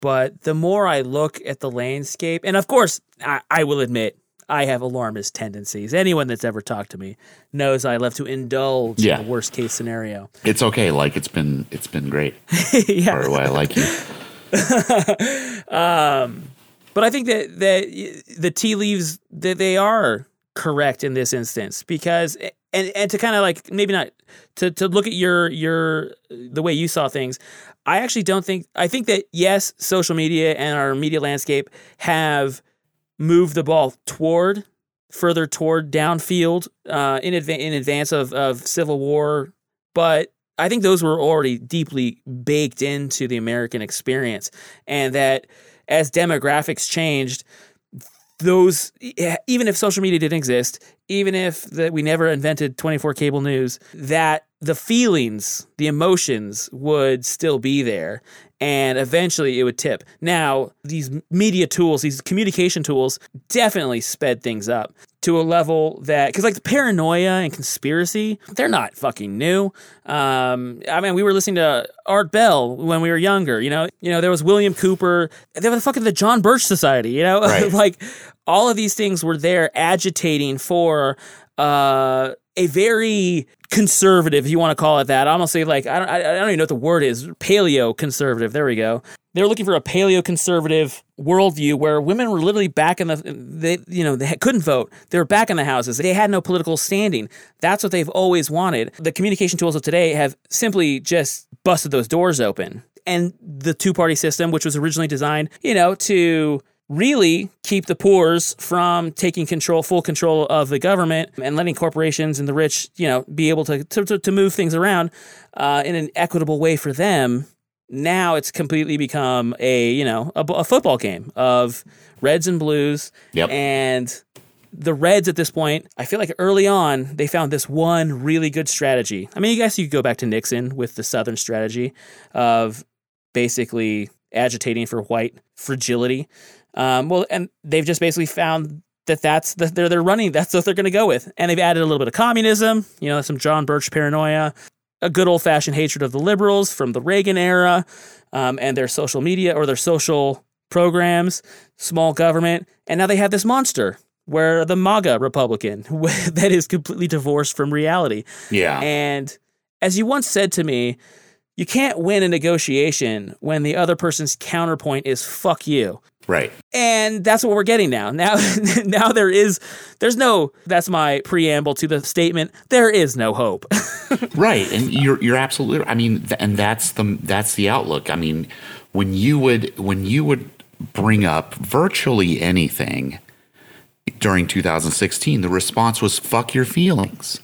But the more I look at the landscape, and of course, I, I will admit, I have alarmist tendencies. Anyone that's ever talked to me knows I love to indulge yeah. in the worst case scenario. It's okay. Like it's been it's been great. [laughs] yeah. Part of why I like you. [laughs] um, but I think that that the tea leaves that they are correct in this instance because and and to kind of like maybe not to to look at your your the way you saw things i actually don't think i think that yes social media and our media landscape have moved the ball toward further toward downfield uh, in, adva- in advance of, of civil war but i think those were already deeply baked into the american experience and that as demographics changed those even if social media didn't exist even if that we never invented 24 cable news that the feelings the emotions would still be there and eventually it would tip. Now these media tools these communication tools definitely sped things up to a level that because like the paranoia and conspiracy they're not fucking new. Um, i mean we were listening to art bell when we were younger you know? You know there was william cooper there was fucking the john birch society you know? [laughs] Right. like all of these things were there agitating for uh, a very conservative, if you want to call it that. I almost say like I don't, I don't even know what the word is. Paleo conservative. There we go. They were looking for a paleo conservative worldview where women were literally back in the they you know they couldn't vote. They were back in the houses. They had no political standing. That's what they've always wanted. The communication tools of today have simply just busted those doors open. And the two party system, which was originally designed, you know, to really keep the poors from taking control, full control of the government and letting corporations and the rich, you know, be able to to, to move things around uh, in an equitable way for them. Now it's completely become a you know a, a football game of reds and blues, Yep. and the Reds at this point, I feel like early on they found this one really good strategy. I mean, I guess you could go back to Nixon with the Southern strategy of basically agitating for white fragility. Um, well, and they've just basically found that that's the, they're they're running. That's what they're going to go with, and they've added a little bit of communism. You know, some John Birch paranoia, a good old fashioned hatred of the liberals from the Reagan era, um, and their social media or their social programs, small government, and now they have this monster where the MAGA Republican [laughs] that is completely divorced from reality. Yeah. And as you once said to me, you can't win a negotiation when the other person's counterpoint is fuck you. Right. And that's what we're getting now. [laughs] Now now there is there's no that's my preamble to the statement. There is no hope. [laughs] right and you're you're absolutely i mean and that's the that's the outlook i mean when you would when you would bring up virtually anything during 2016 the response was fuck your feelings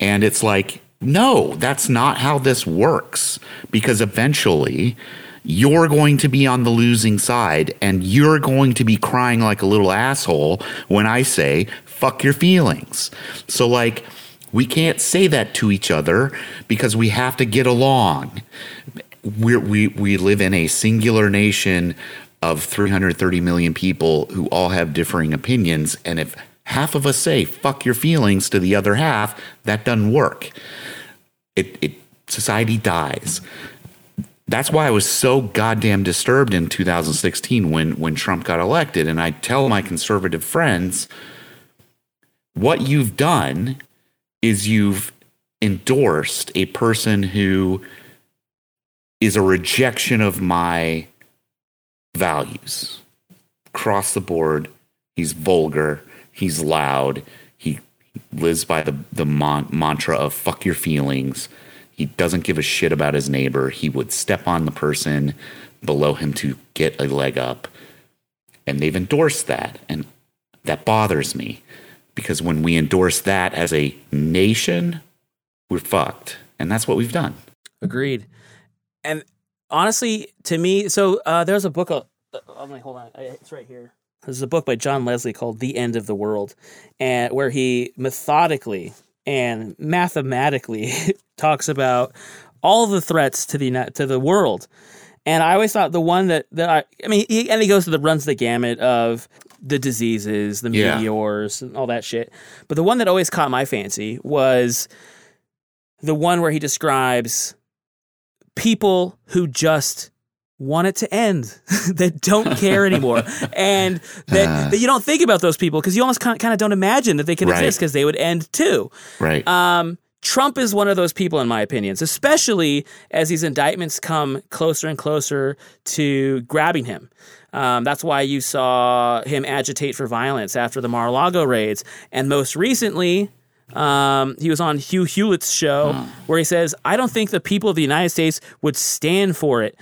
and it's like no that's not how this works because eventually you're going to be on the losing side and you're going to be crying like a little asshole when i say fuck your feelings so like we can't say that to each other because we have to get along. We're, we we live in a singular nation of 330 million people who all have differing opinions, and if half of us say "fuck your feelings" to the other half, that doesn't work. It it society dies. That's why I was so goddamn disturbed in 2016 when when Trump got elected, and I tell my conservative friends, what you've done is you've endorsed a person who is a rejection of my values across the board. He's vulgar. He's loud. He lives by the the mon- mantra of "fuck your feelings." He doesn't give a shit about his neighbor. He would step on the person below him to get a leg up, and they've endorsed that, and that bothers me because when we endorse that as a nation, we're fucked, and that's what we've done. Agreed. And honestly, to me, so uh, there's a book. Uh, oh, wait, hold on, it's right here. There's a book by John Leslie called "The End of the World," and where he methodically and mathematically [laughs] talks about all the threats to the to the world. And I always thought the one that that I, I mean, he, and he goes to the runs the gamut of the diseases, the Yeah. meteors, and all that shit. But the one that always caught my fancy was the one where he describes people who just want it to end, [laughs] that don't care anymore, [laughs] and that, that you don't think about those people because you almost kind of, don't imagine that they could Right. exist because they would end too. Right. Um, Trump is one of those people, in my opinions, especially as these indictments come closer and closer to grabbing him. Um, that's why you saw him agitate for violence after the Mar-a-Lago raids, and most recently, um, he was on Hugh Hewitt's show where he says, "I don't think the people of the United States would stand for it."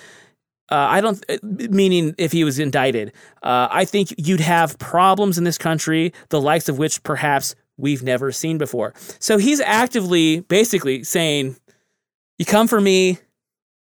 Uh, I don't, uh, meaning if he was indicted, uh, I think you'd have problems in this country, the likes of which perhaps we've never seen before. So he's actively, basically saying, "You come for me,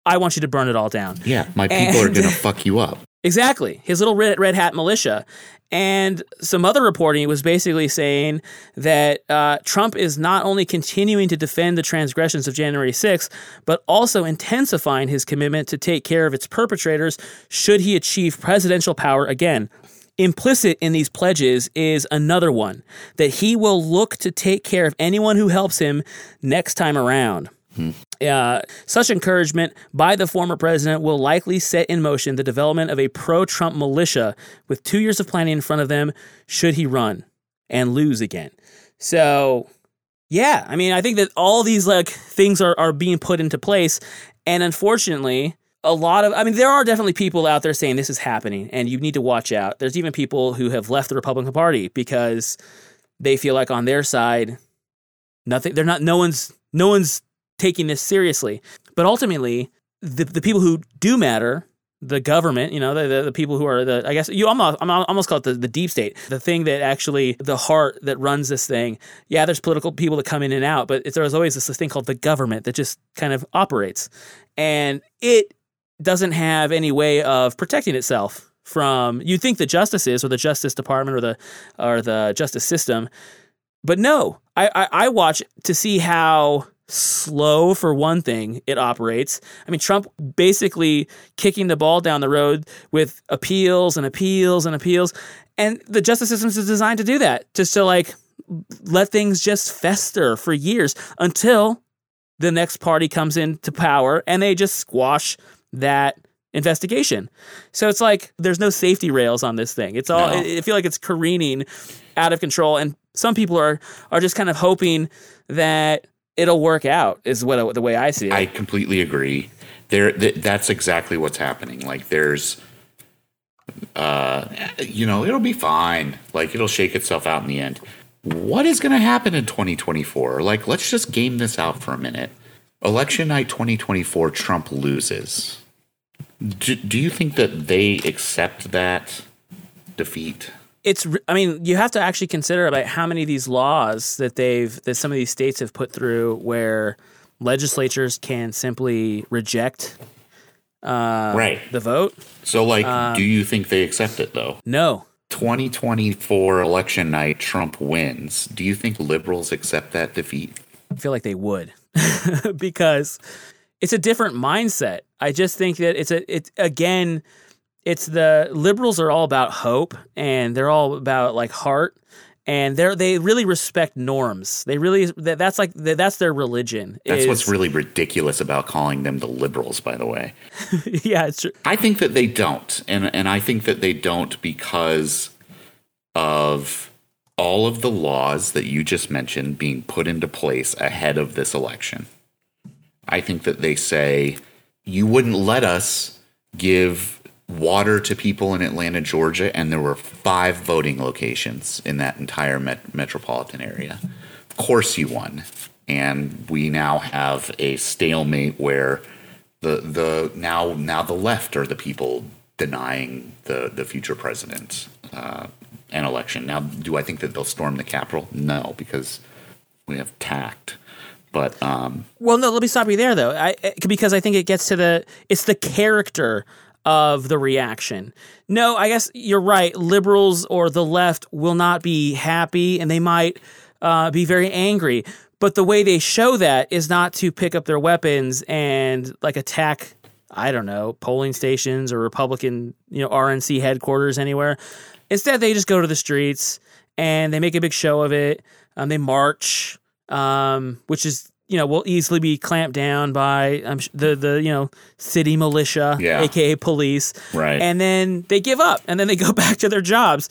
I want you to burn it all down." Yeah, my people are going to fuck you up. [laughs] Exactly. His little red, red hat militia. And some other reporting was basically saying that uh, Trump is not only continuing to defend the transgressions of January 6th, but also intensifying his commitment to take care of its perpetrators should he achieve presidential power again. Implicit in these pledges is another one that he will look to take care of anyone who helps him next time around. Uh, such encouragement by the former president will likely set in motion the development of a pro Trump militia with two years of planning in front of them should he run and lose again. So, yeah, I mean, I think that all these like things are, are being put into place. And unfortunately, a lot of, I mean, there are definitely people out there saying this is happening and you need to watch out. There's even people who have left the Republican Party because they feel like on their side, nothing, they're not, no one's, no one's taking this seriously. But ultimately, the, the people who do matter, the government, you know, the, the, the people who are the, I guess you almost, I'm almost call it the, the deep state, the thing that actually, the heart that runs this thing. Yeah, there's political people that come in and out, but there's always this, this thing called the government that just kind of operates. And it doesn't have any way of protecting itself from, you think the justices or the Justice Department or the, or the justice system. But no, I, I, I watch to see how slow for one thing it operates. I mean trump basically kicking the ball down the road with appeals and appeals and appeals. And the justice system is designed to do that just to like let things just fester for years until the next party comes into power and they just squash that investigation. So it's like there's no safety rails on this thing. It's all No. i I feel like it's careening out of control. And some people are are just kind of hoping that it'll work out is what the way I see it. I completely agree. There, th- that's exactly what's happening. Like, there's, uh, you know, it'll be fine. Like, it'll shake itself out in the end. What is going to happen in 2024? Like, let's just game this out for a minute. Election night 2024, Trump loses. Do, do you think that they accept that defeat? It's I mean you have to actually consider about how many of these laws that they've that some of these states have put through where legislatures can simply reject uh, Right. the vote. So, like, Um, do you think they accept it though? No. 2024 election night, Trump wins. Do you think liberals accept that defeat? I feel like they would [laughs] because it's a different mindset. I just think that it's a it's again it's the liberals are all about hope and they're all about like heart and they're they really respect norms. They really that, that's like that, that's their religion. That's is- what's really ridiculous about calling them the liberals, by the way. [laughs] yeah, it's true. I think that they don't. And and I think that they don't because of all of the laws that you just mentioned being put into place ahead of this election. I think that they say you wouldn't let us give water to people in Atlanta, Georgia, and there were five voting locations in that entire met- metropolitan area. Of course, you won, and we now have a stalemate where the the now now the left are the people denying the the future president uh, an election. Now, do I think that they'll storm the Capitol? No, because we have tact. But um, Well, no, let me stop you there though, I- because I think it gets to the it's the character of the reaction. No, I guess you're right. Liberals or the left will not be happy, and they might uh, be very angry. But the way they show that is not to pick up their weapons and like attack. I don't know polling stations or Republican, you know, RNC headquarters anywhere. Instead, they just go to the streets and they make a big show of it. Um, they march, um, which is you know will easily be clamped down by um, the the you know city militia, Yeah. aka police, Right. And then they give up, and then they [laughs] go back to their jobs.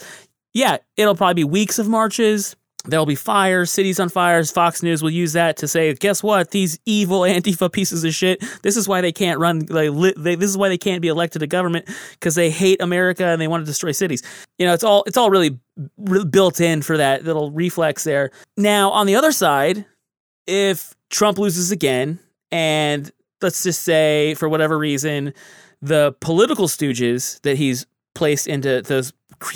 Yeah, it'll probably be weeks of marches. There'll be fires, cities on fires. Fox News will use that to say, "Guess what? These evil [laughs] Antifa pieces of shit. This is why they can't run. Li- they, this is why they can't be elected to government because they hate America and they want to destroy cities. You know, it's all it's all really, really built in for that little reflex there. Now, on the other side, if Trump loses again, and let's just say for whatever reason, the political stooges that he's placed into those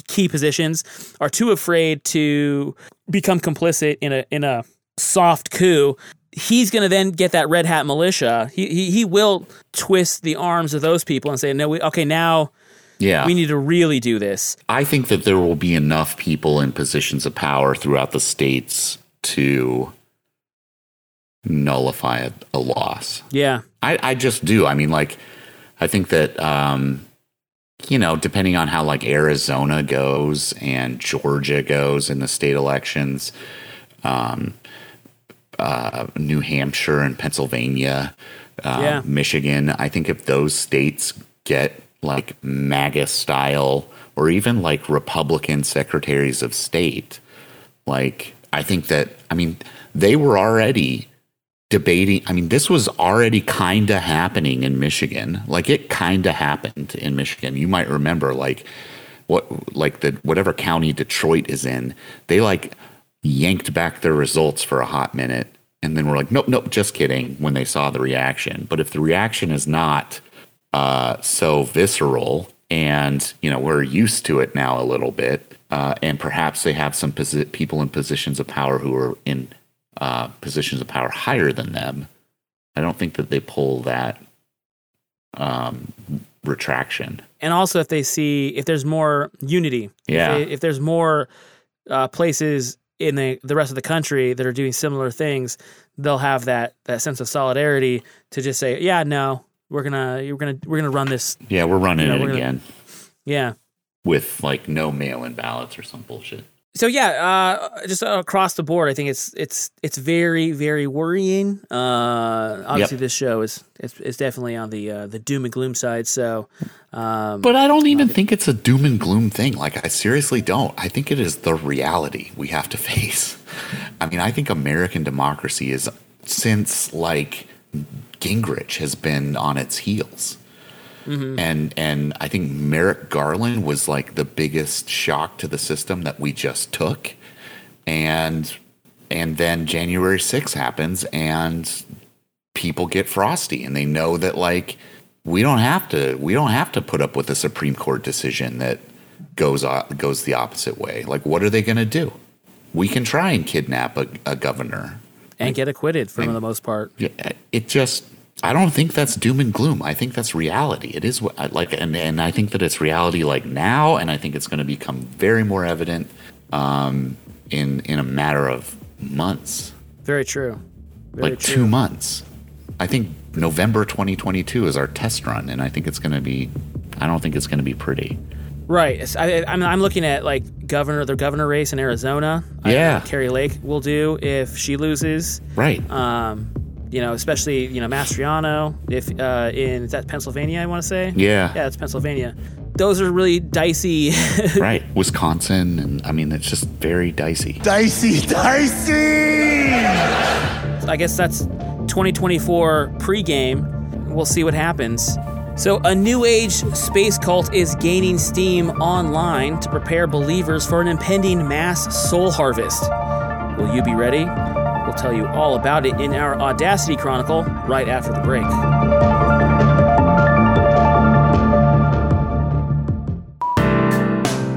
key positions are too afraid to become complicit in a in a soft coup. He's going to then get that red hat militia. He, he he will twist the arms of those people and say, "No, we okay now. Yeah. we need to really do this." I think that there will be enough people in positions of power throughout the states to nullify a, a loss. Yeah, I, I just do. I mean, like, I think that, um, you know, depending on how like Arizona goes and Georgia goes in the state elections, um, uh, New Hampshire and Pennsylvania, uh, Yeah. Michigan, I think if those states get like MAGA style or even like Republican secretaries of state, like, I think that, I mean, they were already debating. I mean, this was already kind of happening in Michigan. Like it kind of happened in Michigan. You might remember, like what, like the whatever county Detroit is in, they like yanked back their results for a hot minute, and then were like, nope, nope, just kidding. When they saw the reaction, but if the reaction is not uh, so visceral, and you know we're used to it now a little bit, uh, and perhaps they have some posi- people in positions of power who are in uh, positions of power higher than them. I don't think that they pull that um, retraction. and also if they see if there's more unity Yeah. if, they- if there's more uh, places in the the rest of the country that are doing similar things they'll have that that sense of solidarity to just say yeah no we're gonna we're gonna we're gonna run this Yeah, we're running You know, it we're gonna- again yeah with like no mail-in ballots or some bullshit. So yeah uh, just across the board i think it's it's it's very very worrying uh obviously Yep. this show is it's, it's definitely on the uh, the doom and gloom side so um But I don't even think it's a doom and gloom thing. Like, I seriously don't. I think it is the reality we have to [laughs] face. I mean, I think American democracy is since like Gingrich has been on its heels. Mm-hmm. And and I think Merrick Garland was like the biggest shock to the system that we just took. And and then January 6th happens and people get frosty and they know that like we don't have to we don't have to put up with a Supreme Court decision that goes goes the opposite way. Like what are they going to do? We can try and kidnap a, a governor. and get acquitted for the most part Yeah, It just I don't think that's doom and gloom. I think that's reality. It is what like and and I think that it's reality like now and I think it's going to become very more evident um in in a matter of months. very true very like true. two months. I think November 2022 is our test run, and I think it's going to be. I don't think it's going to be pretty. Right. I, I'm, I'm looking at like governor, the governor race in Arizona. Yeah. Kari Lake will do if she loses. Right. Um, you know, especially you know Mastriano. If uh, in is that Pennsylvania, I want to say. Yeah. Yeah, it's Pennsylvania. Those are really dicey. [laughs] right. Wisconsin, and I mean, it's just very dicey. Dicey, dicey! I guess that's 2024 pregame. We'll see what happens. So, a new age space cult is gaining steam online to prepare believers for an impending mass soul harvest. Will you be ready? Tell you all about it in our Audacity Chronicle right after the break.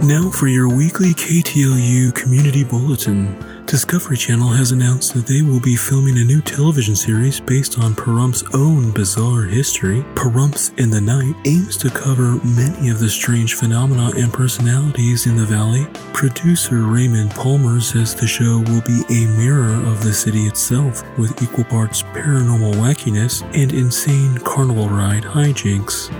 Now for your weekly KTLU Community Bulletin. Discovery Channel has announced that they will be filming a new television series based on Pahrumps' own bizarre history. Pahrumps in the Night aims to cover many of the strange phenomena and personalities in the valley. Producer Raymond Palmer says the show will be a mirror of the city itself, with equal parts paranormal wackiness and insane carnival ride hijinks.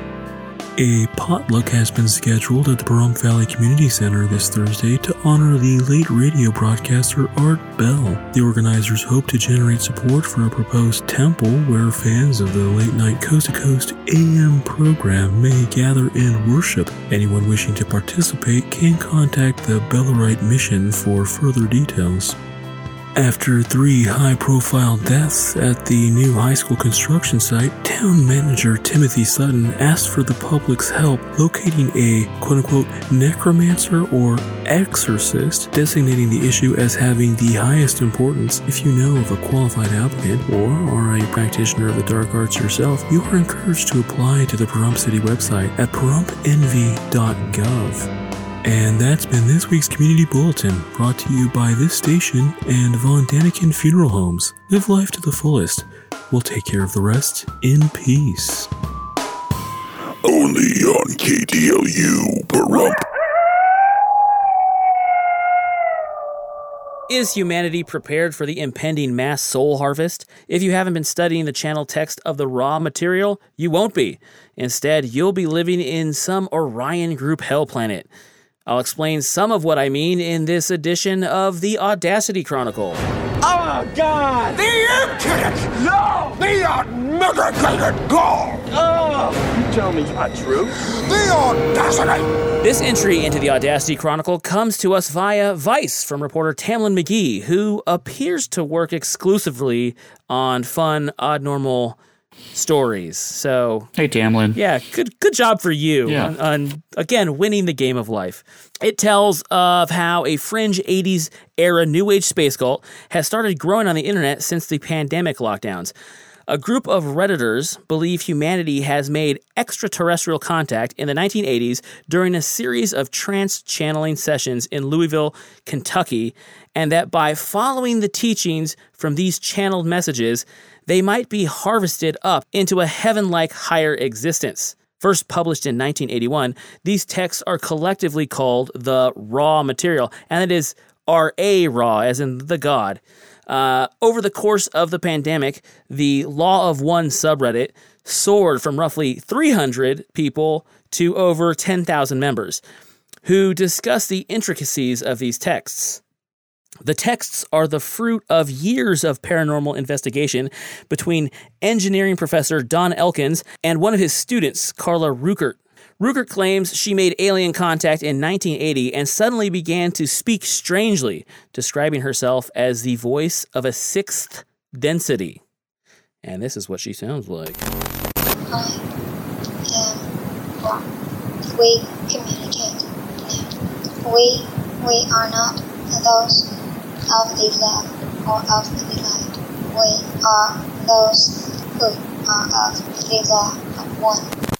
A potluck has been scheduled at the Pahrump Valley Community Center this Thursday to honor the late radio broadcaster Art Bell. The organizers hope to generate support for a proposed temple where fans of the late night Coast to Coast AM program may gather and worship. Anyone wishing to participate can contact the Bellarite Mission for further details. After three high profile deaths at the new high school construction site, town manager Timothy Sutton asked for the public's help locating a quote unquote necromancer or exorcist, designating the issue as having the highest importance. If you know of a qualified applicant or are a practitioner of the dark arts yourself, you are encouraged to apply to the Pahrump City website at pahrumpenvy.gov. And that's been this week's Community Bulletin, brought to you by this station and Von Daniken Funeral Homes. Live life to the fullest. We'll take care of the rest in peace. Only on KDLU, Pahrump. Is humanity prepared for the impending mass soul harvest? If you haven't been studying the channel text of the Ra Material, you won't be. Instead, you'll be living in some Orion Group hell planet. I'll explain some of what I mean in this edition of the Audacity Chronicle. Oh, God! The impudent! No! The unmitigated gall! Oh! You tell me it's not true. The audacity! This entry into the Audacity Chronicle comes to us via Vice from reporter Tamlin Magee, who appears to work exclusively on fun, odd, normal stories. So, hey, Tamlin. Yeah, good good job for you Yeah. on, on again winning the game of life. It tells of how a fringe 80s era new age space cult has started growing on the internet since the pandemic lockdowns. A group of Redditors believe humanity has made extraterrestrial contact in the 1980s during a series of trance channeling sessions in Louisville, Kentucky, and that by following the teachings from these channeled messages, they might be harvested up into a heaven like higher existence. First published in 1981, these texts are collectively called the Ra Material, and it is R.A. Ra, as in the God. Uh, over the course of the pandemic, the Law of One subreddit soared from roughly 300 people to over 10,000 members who discuss the intricacies of these texts. The texts are the fruit of years of paranormal investigation between engineering professor Don Elkins and one of his students, Carla Rueckert. Rueckert claims she made alien contact in 1980 and suddenly began to speak strangely, describing herself as the voice of a sixth density. And this is what she sounds like. Um, I am We communicate We, we are not those of the left or of the light. We are those who are of the law of one.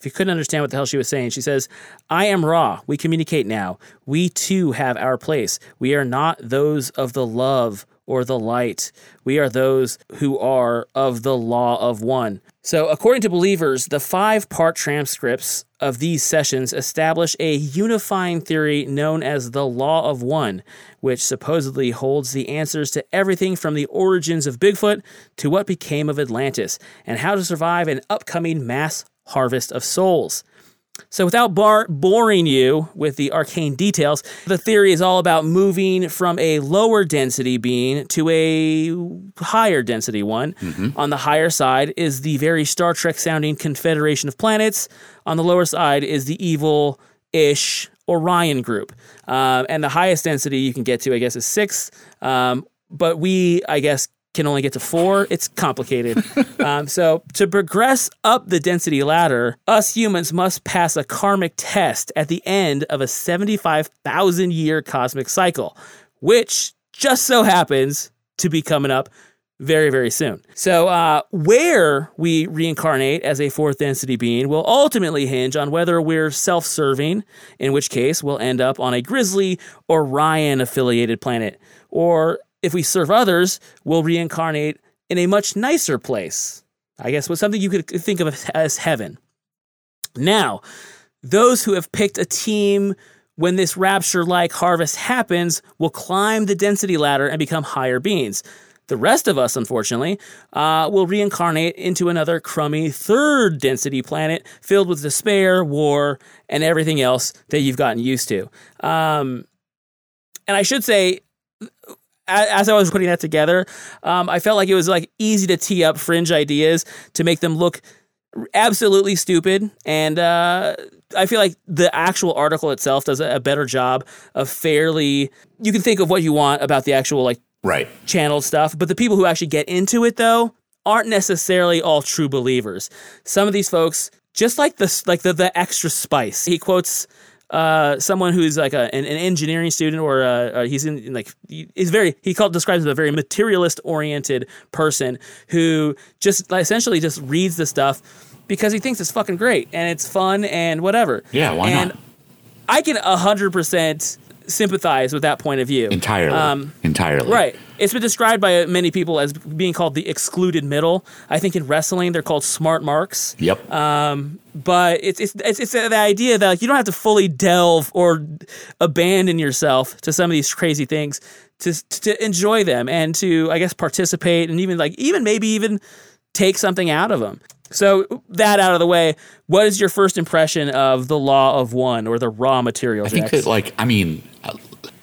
If you couldn't understand what the hell she was saying, she says, I am Ra. We communicate now. We too have our place. We are not those of the love or the light. We are those who are of the law of one. So, according to believers, the five part transcripts of these sessions establish a unifying theory known as the Law of One, which supposedly holds the answers to everything from the origins of Bigfoot to what became of Atlantis and how to survive an upcoming mass harvest of souls. So, without bar- boring you with the arcane details, the theory is all about moving from a lower density being to a higher density one. Mm-hmm. On the higher side is the very Star Trek sounding Confederation of Planets. On the lower side is the evil ish Orion group. Um, and the highest density you can get to, I guess, is six. Um, but we, I guess, can only get to four. It's complicated. [laughs] um, so, to progress up the density ladder, us humans must pass a karmic test at the end of a 75,000 year cosmic cycle, which just so happens to be coming up very, very soon. So, uh, where we reincarnate as a fourth density being will ultimately hinge on whether we're self serving, in which case we'll end up on a grisly Orion affiliated planet, or if we serve others, we'll reincarnate in a much nicer place. I guess was something you could think of as heaven. Now, those who have picked a team when this rapture like harvest happens will climb the density ladder and become higher beings. The rest of us, unfortunately, uh, will reincarnate into another crummy third density planet filled with despair, war, and everything else that you've gotten used to. Um, and I should say, as I was putting that together, um, I felt like it was like easy to tee up fringe ideas to make them look absolutely stupid. And uh, I feel like the actual article itself does a better job of fairly. You can think of what you want about the actual like right channeled stuff, but the people who actually get into it though aren't necessarily all true believers. Some of these folks just like the like the, the extra spice. He quotes uh, someone who's like a, an, an engineering student or uh, uh, he's in, in, like he's very he called describes as a very materialist oriented person who just like, essentially just reads the stuff because he thinks it's fucking great and it's fun and whatever. Yeah, why and not? I can hundred percent sympathize with that point of view entirely. Um, entirely. Right. It's been described by many people as being called the excluded middle. I think in wrestling they're called smart marks. Yep. Um, but it's it's it's, it's the idea that like, you don't have to fully delve or abandon yourself to some of these crazy things to to enjoy them and to I guess participate and even like even maybe even take something out of them. So that out of the way, what is your first impression of the law of one or the Ra Material? I think that, like, I mean,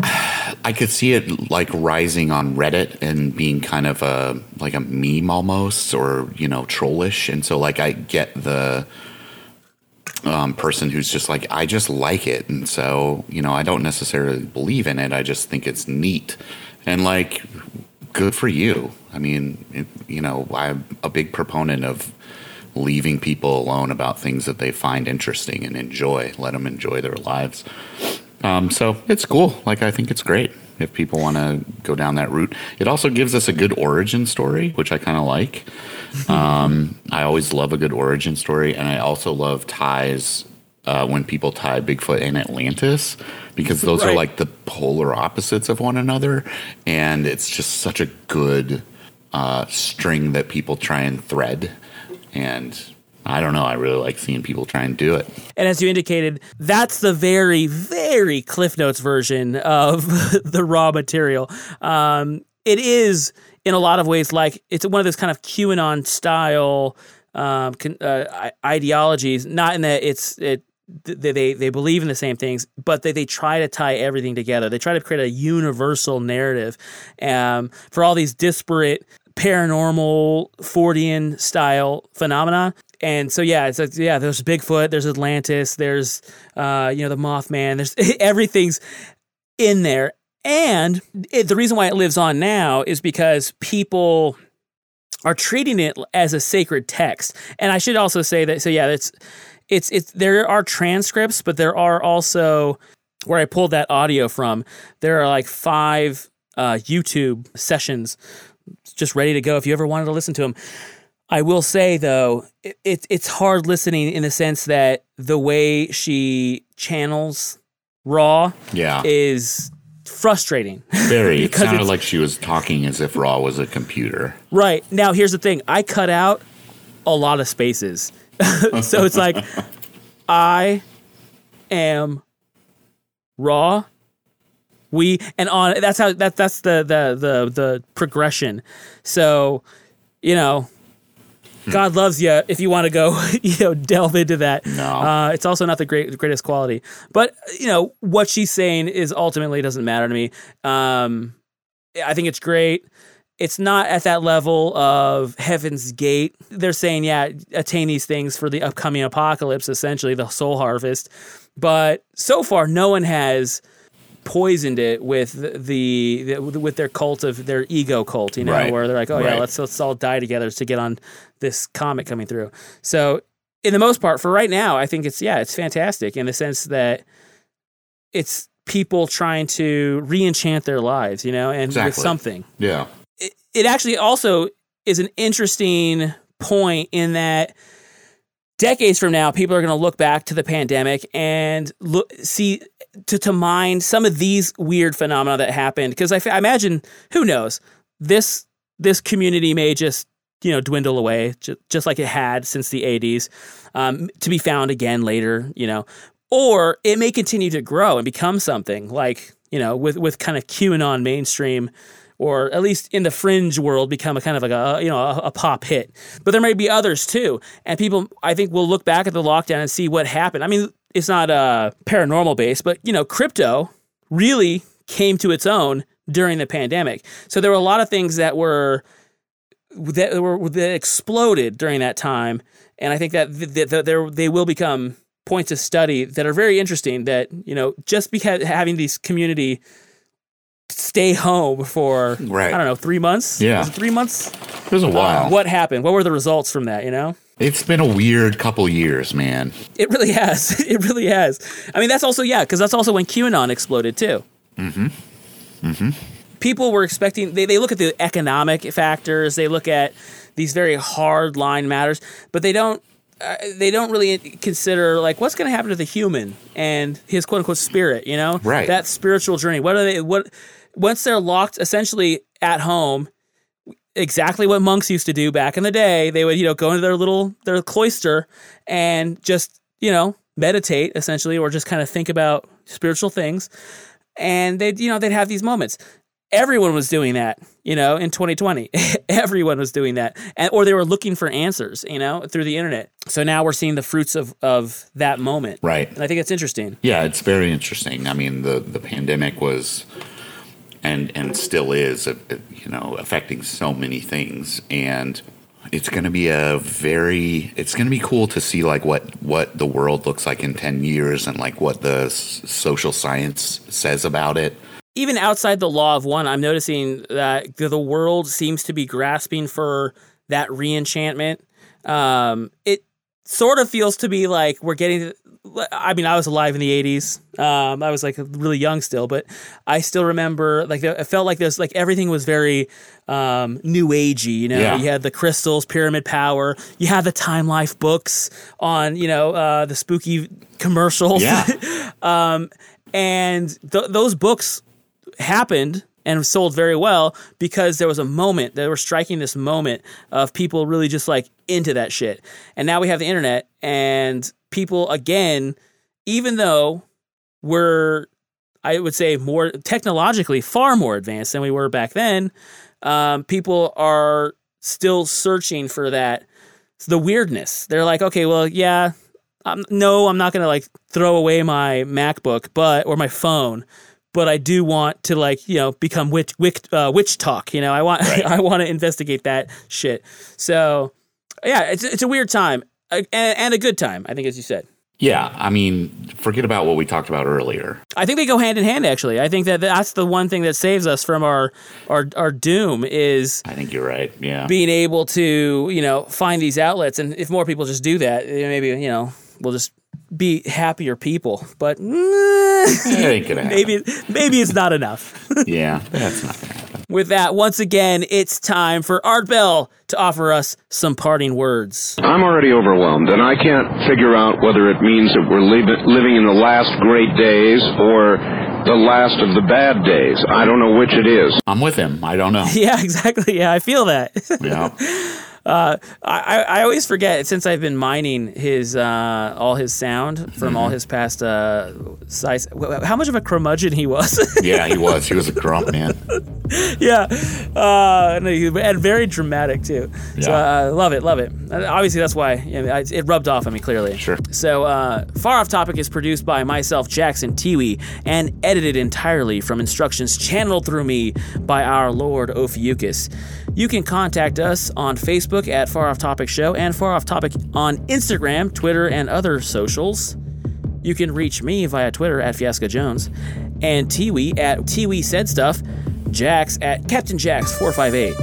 I could see it like rising on Reddit and being kind of a like a meme almost, or you know, trollish. And so, like, I get the um, person who's just like, I just like it, and so you know, I don't necessarily believe in it. I just think it's neat, and like, good for you. I mean, it, you know, I'm a big proponent of leaving people alone about things that they find interesting and enjoy. Let them enjoy their lives. Um, so it's cool. Like I think it's great if people want to go down that route. It also gives us a good origin story, which I kind of like. [laughs] Um, I always love a good origin story, and I also love ties uh, when people tie Bigfoot and Atlantis because those are like the polar opposites of one another, and it's just such a good uh, string that people try and thread. And I don't know, I really like seeing people try and do it. And as you indicated, that's the very, very Cliff Notes version of [laughs] the Ra Material. Um, it is, in a lot of ways, like it's one of those kind of QAnon style um, uh, ideologies. Not in that it's it. th- They, they they believe in the same things, but they, they try to tie everything together. They try to create a universal narrative um, for all these disparate paranormal Fortean style phenomena. And so yeah, it's like, yeah. There's Bigfoot. There's Atlantis. There's uh, you know the Mothman. There's [laughs] everything's in there. And it, the reason why it lives on now is because people are treating it as a sacred text. And I should also say that so yeah, it's it's it's there are transcripts, but there are also where I pulled that audio from. There are like five uh, YouTube sessions just ready to go if you ever wanted to listen to them. I will say though, it, it it's hard listening in the sense that the way she channels Ra Yeah. is frustrating. Very. [laughs] It sounded like she was talking as if Ra was a computer. Right. Now, here's the thing I cut out a lot of spaces. [laughs] so it's like, [laughs] I am Ra. We and on that's how that that's the the the the progression. So, you know, God loves you if you want to go, [laughs] you know, delve into that. No. Uh, it's also not the great the greatest quality. But, you know, what she's saying is ultimately doesn't matter to me. Um I think it's great. It's not at that level of Heaven's Gate. They're saying, yeah, attain these things for the upcoming apocalypse, essentially, the soul harvest. But so far, no one has poisoned it with the, the with their cult of their ego cult, you know, Right. where they're like, oh yeah, let's let's all die together to get on this comet coming through. So, in the most part, for right now, I think it's yeah, it's fantastic in the sense that it's people trying to re-enchant their lives, you know, and with something Yeah. it actually also is an interesting point in that decades from now people are going to look back to the pandemic and look see to, to mind some of these weird phenomena that happened. Because I, imagine who knows? This this community may just you know dwindle away just, just like it had since the 80s um, to be found again later you know. Or it may continue to grow and become something like you know with with kind of qanon mainstream or at least in the fringe world become a kind of like a you know a, a pop hit. But there may be others too. And people i think will look back at the lockdown and see what happened. I mean it's not uh paranormal based but you know crypto really came to its own during the pandemic. So there were a lot of things that were that were that exploded during that time, and I think that th- th- there they will become points of study that are very interesting. That you know, just because having these community stay home for Right. I don't know three months, Yeah. Three months. It was a while. Uh, what happened? What were the results from that? You know. It's been a weird couple years, man. It really [laughs] has. It really has. I mean, that's also yeah, because that's also when QAnon exploded too. Mm-hmm. Mm-hmm. people were expecting they, they look at the economic factors they look at these very hard line matters but they don't uh, they don't really consider like what's going to happen to the human and his quote unquote spirit you know Right. that spiritual journey what are they what once they're locked essentially at home exactly what monks used to do back in the day they would you know go into their little their cloister and just you know meditate essentially or just kind of think about spiritual things. And they'd you know they'd have these moments. Everyone was doing that you know in 2020 [laughs] everyone was doing that. And or they were looking for answers you know through the internet. So now we're seeing the fruits of of that moment. Right. and i think it's interesting. Yeah, it's very interesting. I mean, the the pandemic was and and still is, uh, you know, affecting so many things and it's going to be a very it's going to be cool to see like what what the world looks like in 10 years and like what the s- social science says about it. even outside the law of one i'm noticing that the the world seems to be grasping for that reenchantment um it sort of feels to be like we're getting I mean, I was alive in the '80s. Um, I was like really young still, but I still remember like it felt like this like everything was very um, new agey. You know, Yeah. you had the crystals, pyramid power. You had the Time Life books on you know uh, the spooky commercials. Yeah. [laughs] um, and th- those books happened and sold very well because there was a moment they were striking this moment of people really just like into that shit and now we have the internet and people again even though we're i would say more technologically far more advanced than we were back then um, people are still searching for that the weirdness they're like okay well yeah um, no i'm not gonna like throw away my macbook but or my phone but I do want to like you know become witch witch, uh, witch talk. You know, I want [laughs] I want to investigate that shit. So yeah, it's it's a weird time and, and a good time. I think, as you said. Yeah, I mean, forget about what we talked about earlier. I think they go hand in hand. Actually, I think that that's the one thing that saves us from our our our doom is. I think you're right. Yeah. Being able to you know find these outlets, and if more people just do that, eh, maybe you know we'll just be happier people. But [laughs] maybe maybe it's not enough. [laughs] yeah, that's not gonna happen. With that, once again, it's time for Art Bell to offer us some parting words. I'm already overwhelmed, and I can't figure out whether it means that we're li- living in the last great days or the last of the bad days. I don't know which it is. I'm with him. I don't know. [laughs] Yeah, exactly. Yeah, I feel that. Yeah. [laughs] Uh, I, I always forget since I've been mining his uh, all his sound from all his past uh, wh- How much of a curmudgeon he was. [laughs] yeah, he was. He was a grump, man. yeah, uh, and very dramatic too. So Yeah. uh, love it, love it. Obviously, that's why you know, it rubbed off on me clearly. Sure. So uh, far off topic is produced by myself, Jackson Tiwi, and edited entirely from instructions channeled through me by our Lord Ophiuchus. You can contact us on Facebook at Far Off Topic Show and Far Off Topic on Instagram, Twitter, and other socials. You can reach me via Twitter at Fiasco Jones, and Tiwi at Tiwi Said Stuff, Jax at Captain Jax 458.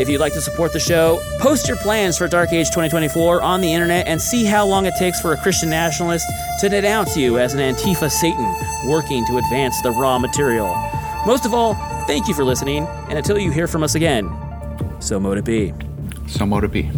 If you'd like to support the show, post your plans for Dark Age 2024 on the internet and see how long it takes for a Christian nationalist to denounce you as an Antifa Satan working to advance the Ra Material. Most of all, thank you for listening, and until you hear from us again, so mote it be. So mote it be.